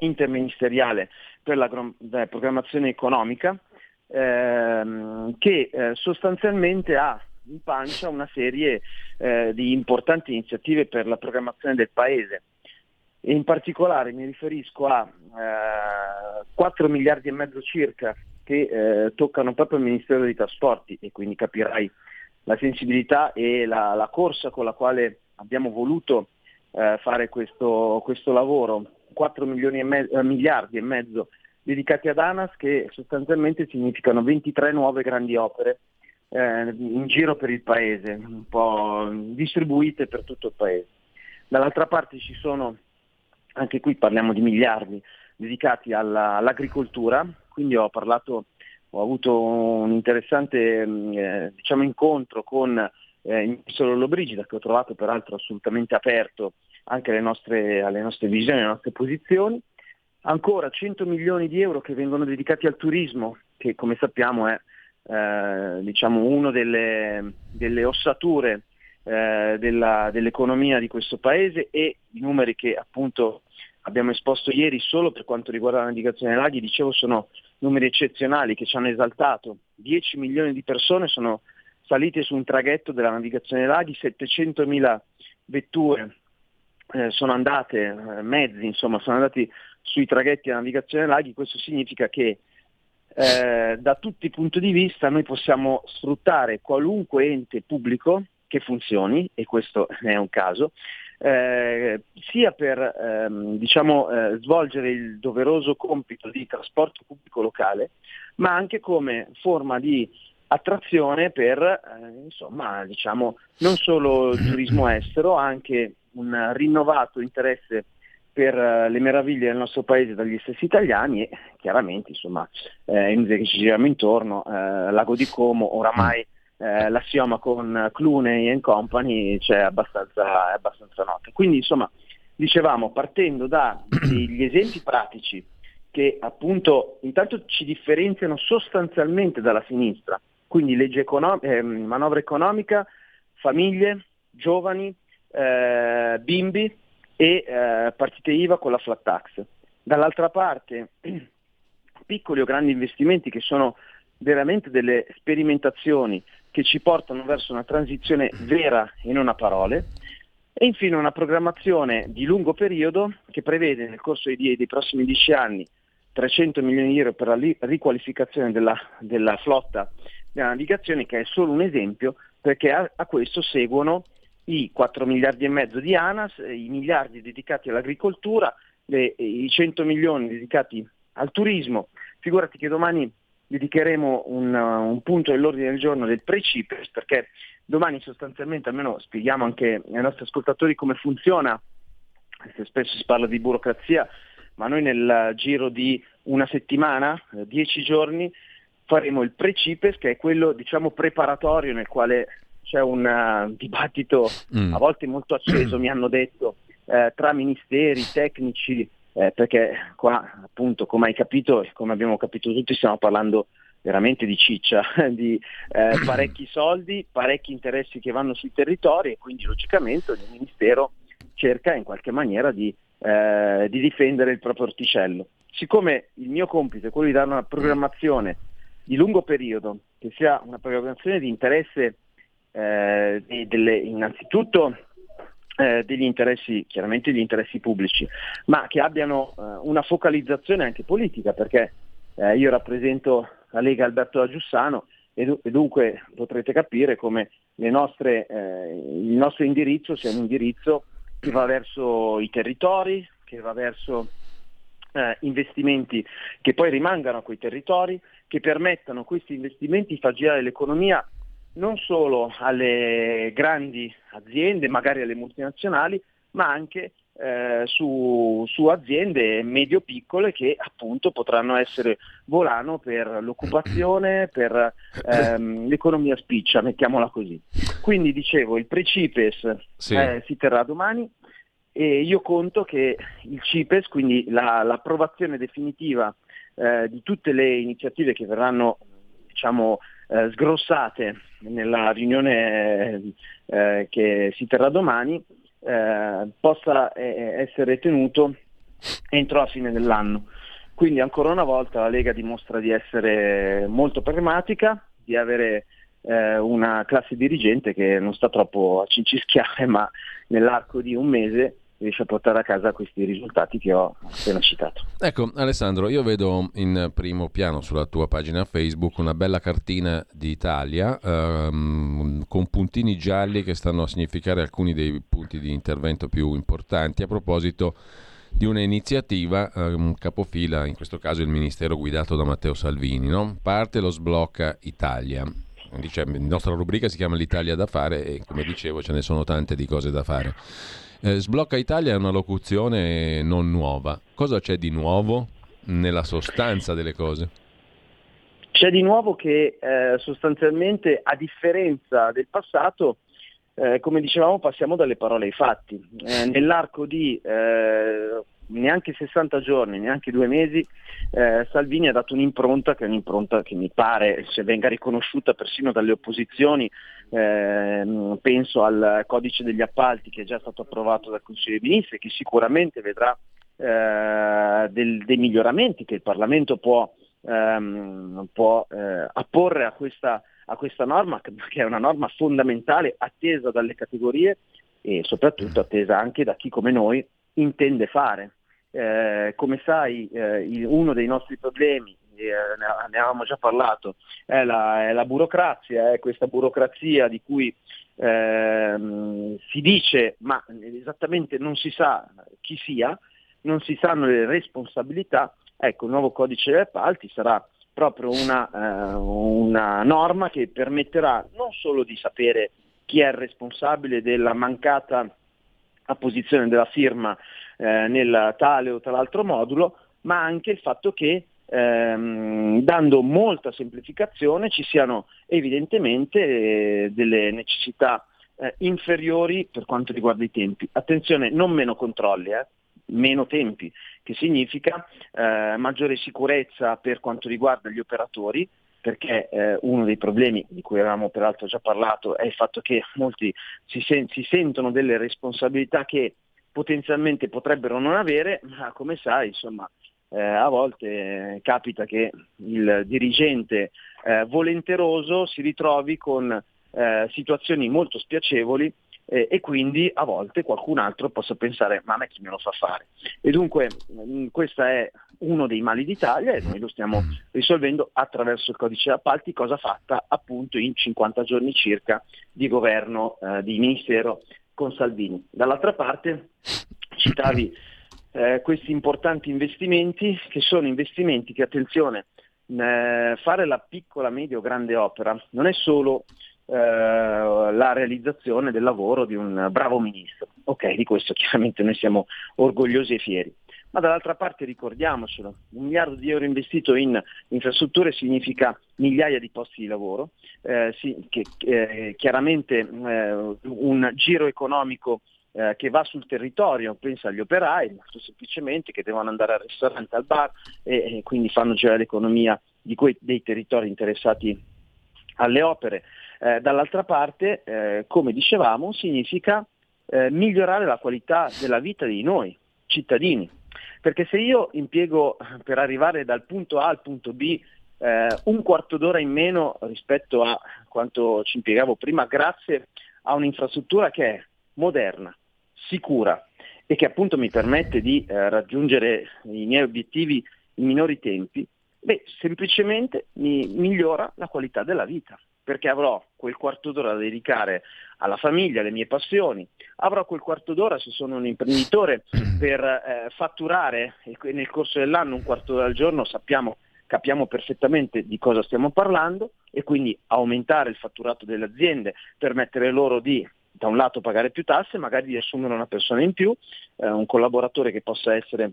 interministeriale per la programmazione economica, ehm, che eh, sostanzialmente ha in pancia una serie eh, di importanti iniziative per la programmazione del Paese. E in particolare mi riferisco a eh, 4 miliardi e mezzo circa che eh, toccano proprio il Ministero dei Trasporti e quindi capirai la sensibilità e la, la corsa con la quale abbiamo voluto eh, fare questo, questo, lavoro. 4 e me- eh, miliardi e mezzo dedicati ad ANAS che sostanzialmente significano 23 nuove grandi opere eh, in giro per il paese, un po' distribuite per tutto il paese. Dall'altra parte ci sono, anche qui parliamo di miliardi, dedicati alla, all'agricoltura, quindi ho parlato, ho avuto un interessante mm, eh, diciamo, incontro con eh, il ministro Lollobrigida, che ho trovato peraltro assolutamente aperto anche alle nostre, alle nostre visioni, alle nostre posizioni. Ancora 100 milioni di euro che vengono dedicati al turismo, che come sappiamo è eh, diciamo una delle, delle, ossature eh, della, dell'economia di questo paese e i numeri che appunto abbiamo esposto ieri solo per quanto riguarda la navigazione laghi, dicevo sono numeri eccezionali che ci hanno esaltato. 10 milioni di persone sono salite su un traghetto della navigazione laghi, 700 mila vetture eh, sono andate, eh, mezzi insomma, sono andati sui traghetti della navigazione laghi, questo significa che eh, da tutti i punti di vista noi possiamo sfruttare qualunque ente pubblico che funzioni, e questo è un caso, eh, sia per ehm, diciamo, eh, svolgere il doveroso compito di trasporto pubblico locale, ma anche come forma di attrazione per eh, insomma, diciamo, non solo il turismo estero, anche un rinnovato interesse per eh, le meraviglie del nostro paese dagli stessi italiani e chiaramente insomma eh, inutile che ci giriamo intorno, eh, Lago di Como oramai eh, l'assioma con Clooney and Company c'è abbastanza, è abbastanza nota. Quindi insomma dicevamo partendo dagli esempi pratici che appunto intanto ci differenziano sostanzialmente dalla sinistra, quindi legge econom- eh, manovra economica, famiglie, giovani, eh, bimbi, e eh, partite IVA con la flat tax. Dall'altra parte piccoli o grandi investimenti che sono veramente delle sperimentazioni che ci portano verso una transizione vera e non a parole. E infine una programmazione di lungo periodo che prevede nel corso dei, dei prossimi dieci anni 300 milioni di euro per la riqualificazione della, della flotta della navigazione, che è solo un esempio, perché a, a questo seguono i 4 miliardi e mezzo di ANAS, i miliardi dedicati all'agricoltura, le, i 100 milioni dedicati al turismo. Figurati che domani dedicheremo un, un punto dell'ordine del giorno del Precipes perché domani sostanzialmente almeno spieghiamo anche ai nostri ascoltatori come funziona, spesso si parla di burocrazia, ma noi nel giro di una settimana, eh, dieci giorni, faremo il Precipes che è quello diciamo preparatorio nel quale c'è un uh, dibattito mm. a volte molto acceso, mi hanno detto, eh, tra ministeri, tecnici, eh, perché qua appunto come hai capito e come abbiamo capito tutti stiamo parlando veramente di ciccia, di eh, parecchi soldi, parecchi interessi che vanno sui territori e quindi logicamente ogni ministero cerca in qualche maniera di, eh, di difendere il proprio orticello. Siccome il mio compito è quello di dare una programmazione di lungo periodo, che sia una programmazione di interesse eh, delle, innanzitutto eh, degli interessi, chiaramente degli interessi pubblici, ma che abbiano eh, una focalizzazione anche politica, perché eh, io rappresento la Lega Alberto Giussano e, e, dunque potrete capire come nostre, eh, il nostro indirizzo sia un indirizzo che va verso i territori, che va verso eh, investimenti che poi rimangano a quei territori, che permettano questi investimenti di far girare l'economia non solo alle grandi aziende, magari alle multinazionali, ma anche eh, su, su, aziende medio-piccole che appunto potranno essere volano per l'occupazione, per ehm, l'economia spiccia, mettiamola così. Quindi dicevo, il pre-CIPES sì. eh, si terrà domani e io conto che il CIPES, quindi la, l'approvazione definitiva eh, di tutte le iniziative che verranno diciamo, eh, sgrossate nella riunione eh, che si terrà domani, eh, possa eh, essere tenuto entro la fine dell'anno. Quindi ancora una volta la Lega dimostra di essere molto pragmatica, di avere una classe dirigente che non sta troppo a cincischiare, ma nell'arco di un mese riesce a portare a casa questi risultati che ho appena citato. Ecco Alessandro, io vedo in primo piano sulla tua pagina Facebook una bella cartina d'Italia ehm, con puntini gialli che stanno a significare alcuni dei punti di intervento più importanti a proposito di un'iniziativa, ehm, capofila in questo caso il ministero guidato da Matteo Salvini, no? parte lo sblocca Italia. Dice, la nostra rubrica si chiama L'Italia da fare e come dicevo ce ne sono tante di cose da fare. Eh, Sblocca Italia è una locuzione non nuova. Cosa c'è di nuovo nella sostanza delle cose? C'è di nuovo che eh, sostanzialmente, a differenza del passato, eh, come dicevamo, passiamo dalle parole ai fatti. Eh, nell'arco di eh, neanche 60 giorni, neanche due mesi, eh, Salvini ha dato un'impronta che è un'impronta che mi pare se venga riconosciuta persino dalle opposizioni, eh, penso al codice degli appalti che è già stato approvato dal Consiglio dei Ministri, che sicuramente vedrà eh, del, dei miglioramenti che il Parlamento può, ehm, può eh, apporre a questa, a questa norma, che è una norma fondamentale, attesa dalle categorie e soprattutto attesa anche da chi come noi intende fare. Eh, come sai eh, uno dei nostri problemi, eh, ne avevamo già parlato, è la, è la burocrazia, è questa burocrazia di cui ehm, si dice ma esattamente non si sa chi sia, non si sanno le responsabilità, ecco il nuovo codice dei appalti sarà proprio una, eh, una norma che permetterà non solo di sapere chi è il responsabile della mancata apposizione della firma eh, nel tale o l'altro modulo, ma anche il fatto che ehm, dando molta semplificazione ci siano evidentemente eh, delle necessità eh, inferiori per quanto riguarda i tempi. Attenzione, non meno controlli, eh, meno tempi, che significa eh, maggiore sicurezza per quanto riguarda gli operatori, perché eh, uno dei problemi di cui avevamo peraltro già parlato è il fatto che molti si, sen- si sentono delle responsabilità che potenzialmente potrebbero non avere, ma come sai, insomma, eh, a volte eh, capita che il dirigente eh, volenteroso si ritrovi con eh, situazioni molto spiacevoli e quindi a volte qualcun altro possa pensare ma a me chi me lo fa fare. E dunque mh, mm, questo è uno dei mali d'Italia e noi lo stiamo risolvendo attraverso il codice appalti, cosa fatta appunto in 50 giorni circa di governo, eh, di ministero con Salvini. Dall'altra parte citavi eh, questi importanti investimenti che sono investimenti che, attenzione, eh, fare la piccola, media o grande opera non è solo eh, la realizzazione del lavoro di un bravo ministro. Ok, di questo chiaramente noi siamo orgogliosi e fieri ma dall'altra parte ricordiamocelo, un miliardo di euro investito in infrastrutture significa migliaia di posti di lavoro, eh, sì, che, eh, chiaramente eh, un giro economico eh, che va sul territorio, pensa agli operai, molto semplicemente, che devono andare al ristorante, al bar e, e quindi fanno girare l'economia quei, dei territori interessati alle opere. Eh, dall'altra parte, eh, come dicevamo, significa migliorare la qualità della vita di noi, cittadini. Perché se io impiego per arrivare dal punto A al punto B eh, un quarto d'ora in meno rispetto a quanto ci impiegavo prima, grazie a un'infrastruttura che è moderna, sicura e che appunto mi permette di eh, raggiungere i miei obiettivi in minori tempi, beh, semplicemente mi migliora la qualità della vita perché avrò quel quarto d'ora da dedicare alla famiglia, alle mie passioni, avrò quel quarto d'ora se sono un imprenditore per eh, fatturare nel corso dell'anno un quarto d'ora al giorno, sappiamo, capiamo perfettamente di cosa stiamo parlando e quindi aumentare il fatturato delle aziende, permettere loro di da un lato pagare più tasse, magari di assumere una persona in più, eh, un collaboratore che possa essere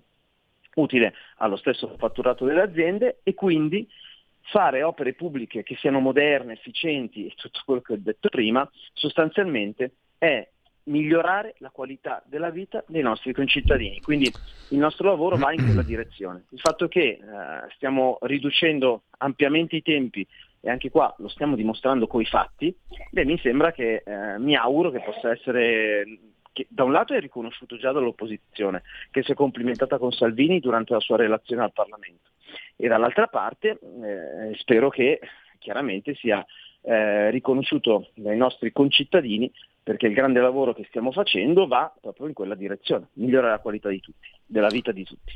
utile allo stesso fatturato delle aziende e quindi fare opere pubbliche che siano moderne, efficienti e tutto quello che ho detto prima, sostanzialmente è migliorare la qualità della vita dei nostri concittadini. Quindi il nostro lavoro va in quella direzione. Il fatto che eh, stiamo riducendo ampiamente i tempi e anche qua lo stiamo dimostrando coi fatti, beh, mi sembra che eh, mi auguro che possa essere che da un lato è riconosciuto già dall'opposizione, che si è complimentata con Salvini durante la sua relazione al Parlamento, e dall'altra parte eh, spero che chiaramente sia eh, riconosciuto dai nostri concittadini perché il grande lavoro che stiamo facendo va proprio in quella direzione, migliorare la qualità di tutti, della vita di tutti.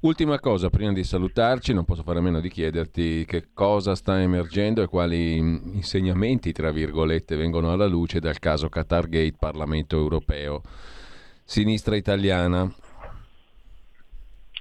Ultima cosa, prima di salutarci, non posso fare a meno di chiederti che cosa sta emergendo e quali insegnamenti, tra virgolette, vengono alla luce dal caso Qatargate Parlamento europeo. Sinistra italiana.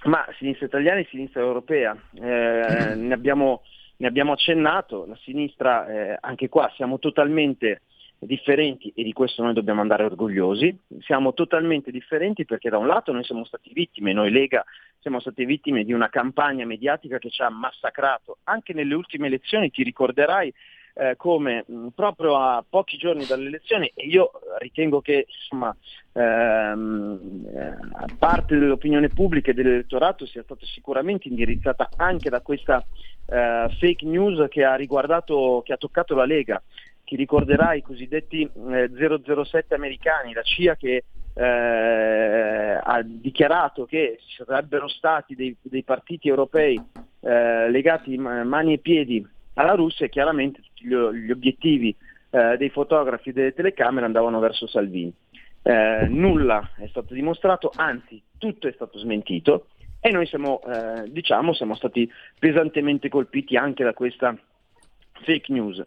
Ma sinistra italiana e sinistra europea, eh, ne, abbiamo, ne, abbiamo, accennato, la sinistra, eh, anche qua siamo totalmente differenti e di questo noi dobbiamo andare orgogliosi. Siamo totalmente differenti perché da un lato noi siamo stati vittime, noi Lega siamo state vittime di una campagna mediatica che ci ha massacrato. Anche nelle ultime elezioni ti ricorderai eh, come mh, proprio a pochi giorni dalle elezioni, e io ritengo che insomma, ehm, eh, parte dell'opinione pubblica e dell'elettorato sia stata sicuramente indirizzata anche da questa eh, fake news che ha riguardato, che ha toccato la Lega. Ti ricorderai i cosiddetti eh, 007 americani, la CIA che eh, ha dichiarato che ci sarebbero stati dei, dei partiti europei eh, legati mani e piedi alla Russia e chiaramente tutti gli, obiettivi eh, dei fotografi e delle telecamere andavano verso Salvini. Eh, nulla è stato dimostrato, anzi tutto è stato smentito e noi siamo, eh, diciamo, siamo stati pesantemente colpiti anche da questa fake news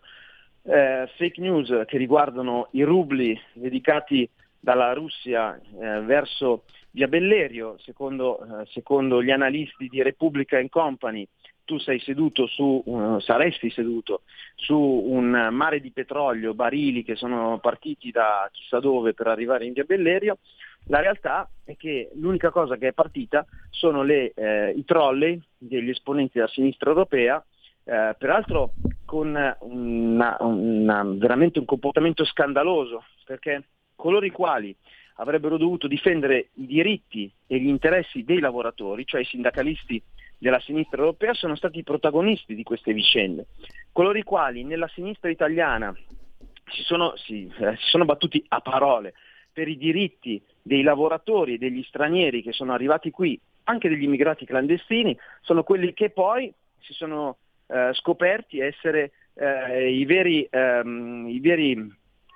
eh, fake news che riguardano i rubli dedicati dalla Russia eh, verso via Bellerio, secondo, eh, secondo, gli analisti di Repubblica Company, tu sei seduto su, uh, saresti seduto su un mare di petrolio, barili che sono partiti da chissà dove per arrivare in via Bellerio. La realtà è che l'unica cosa che è partita sono le, eh, i trolley degli esponenti della sinistra europea eh, peraltro con una, una, veramente un comportamento scandaloso, perché coloro i quali avrebbero dovuto difendere i diritti e gli interessi dei lavoratori, cioè i sindacalisti della sinistra europea, sono stati i protagonisti di queste vicende. Coloro i quali nella sinistra italiana si sono, si, eh, si sono battuti a parole per i diritti dei lavoratori e degli stranieri che sono arrivati qui, anche degli immigrati clandestini, sono quelli che poi si sono eh, scoperti essere eh, i, veri, ehm, i, veri,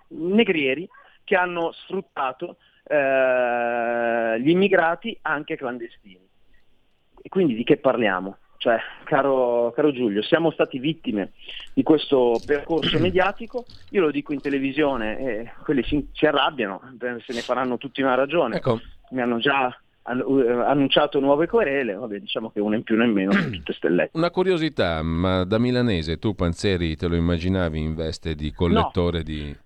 negrieri che hanno sfruttato eh, gli immigrati anche clandestini. E quindi di che parliamo? Cioè, caro, caro, Giulio, siamo stati vittime di questo percorso mediatico, io lo dico in televisione e quelli si, si arrabbiano, se ne faranno tutti una ragione, ecco. mi hanno già eh, annunciato nuove querele, vabbè, diciamo che una in più né in meno sono tutte stellette. Una curiosità, ma da milanese tu Panzeri te lo immaginavi in veste di collettore no. di...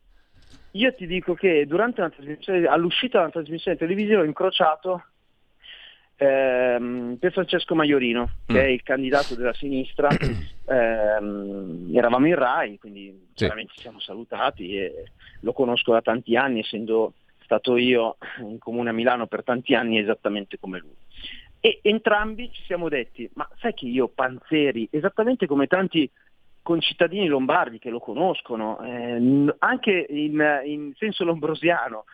Io ti dico che durante una trasmissione, all'uscita della trasmissione televisiva ho incrociato ehm, per Francesco Maiorino, che mm. è il candidato della sinistra, ehm, eravamo in RAI, quindi sì. chiaramente ci siamo salutati e lo conosco da tanti anni, essendo stato io in comune a Milano per tanti anni esattamente come lui. E entrambi ci siamo detti, ma sai che io Panzeri, esattamente come tanti concittadini lombardi che lo conoscono, eh, anche in, in, senso lombrosiano,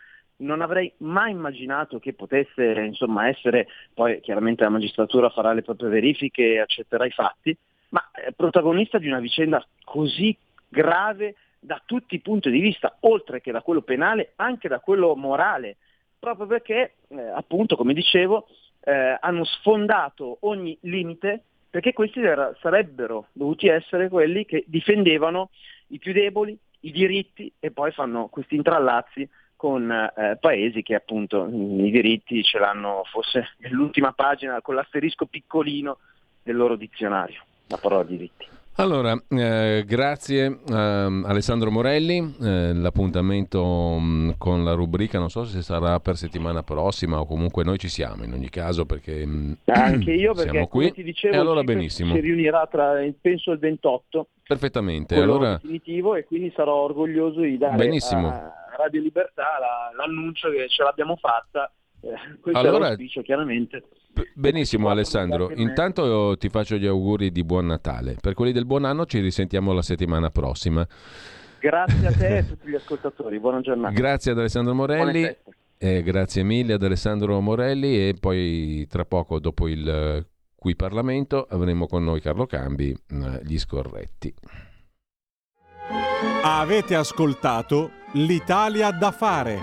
non avrei mai immaginato che potesse insomma, essere, poi chiaramente la magistratura farà le proprie verifiche e accetterà i fatti, ma eh, protagonista di una vicenda così grave da tutti i punti di vista, oltre che da quello penale, anche da quello morale, proprio perché, eh, appunto, come dicevo, eh, hanno sfondato ogni limite perché questi sarebbero dovuti essere quelli che difendevano i più deboli, i diritti e poi fanno questi intrallazzi con eh, paesi che appunto i diritti ce l'hanno forse nell'ultima pagina con l'asterisco piccolino del loro dizionario, la parola diritti. Allora, eh, grazie a Alessandro Morelli, eh, l'appuntamento mh, con la rubrica non so se sarà per settimana prossima o comunque noi ci siamo in ogni caso perché mh, Anche io perché siamo qui ti dicevo e allora benissimo. si riunirà tra penso il 28 Perfettamente, allora definitivo e quindi sarò orgoglioso di dare Benissimo. a Radio Libertà la- l'annuncio che ce l'abbiamo fatta. Eh, questo Allora- è l'auspicio chiaramente. Benissimo Alessandro, intanto io ti faccio gli auguri di buon Natale. Per quelli del buon anno ci risentiamo la settimana prossima. Grazie a te e a tutti gli ascoltatori, buona giornata. Grazie ad Alessandro Morelli. Eh, grazie mille ad Alessandro Morelli e poi tra poco dopo il qui Parlamento avremo con noi Carlo Cambi, eh, gli scorretti. Avete ascoltato l'Italia da fare.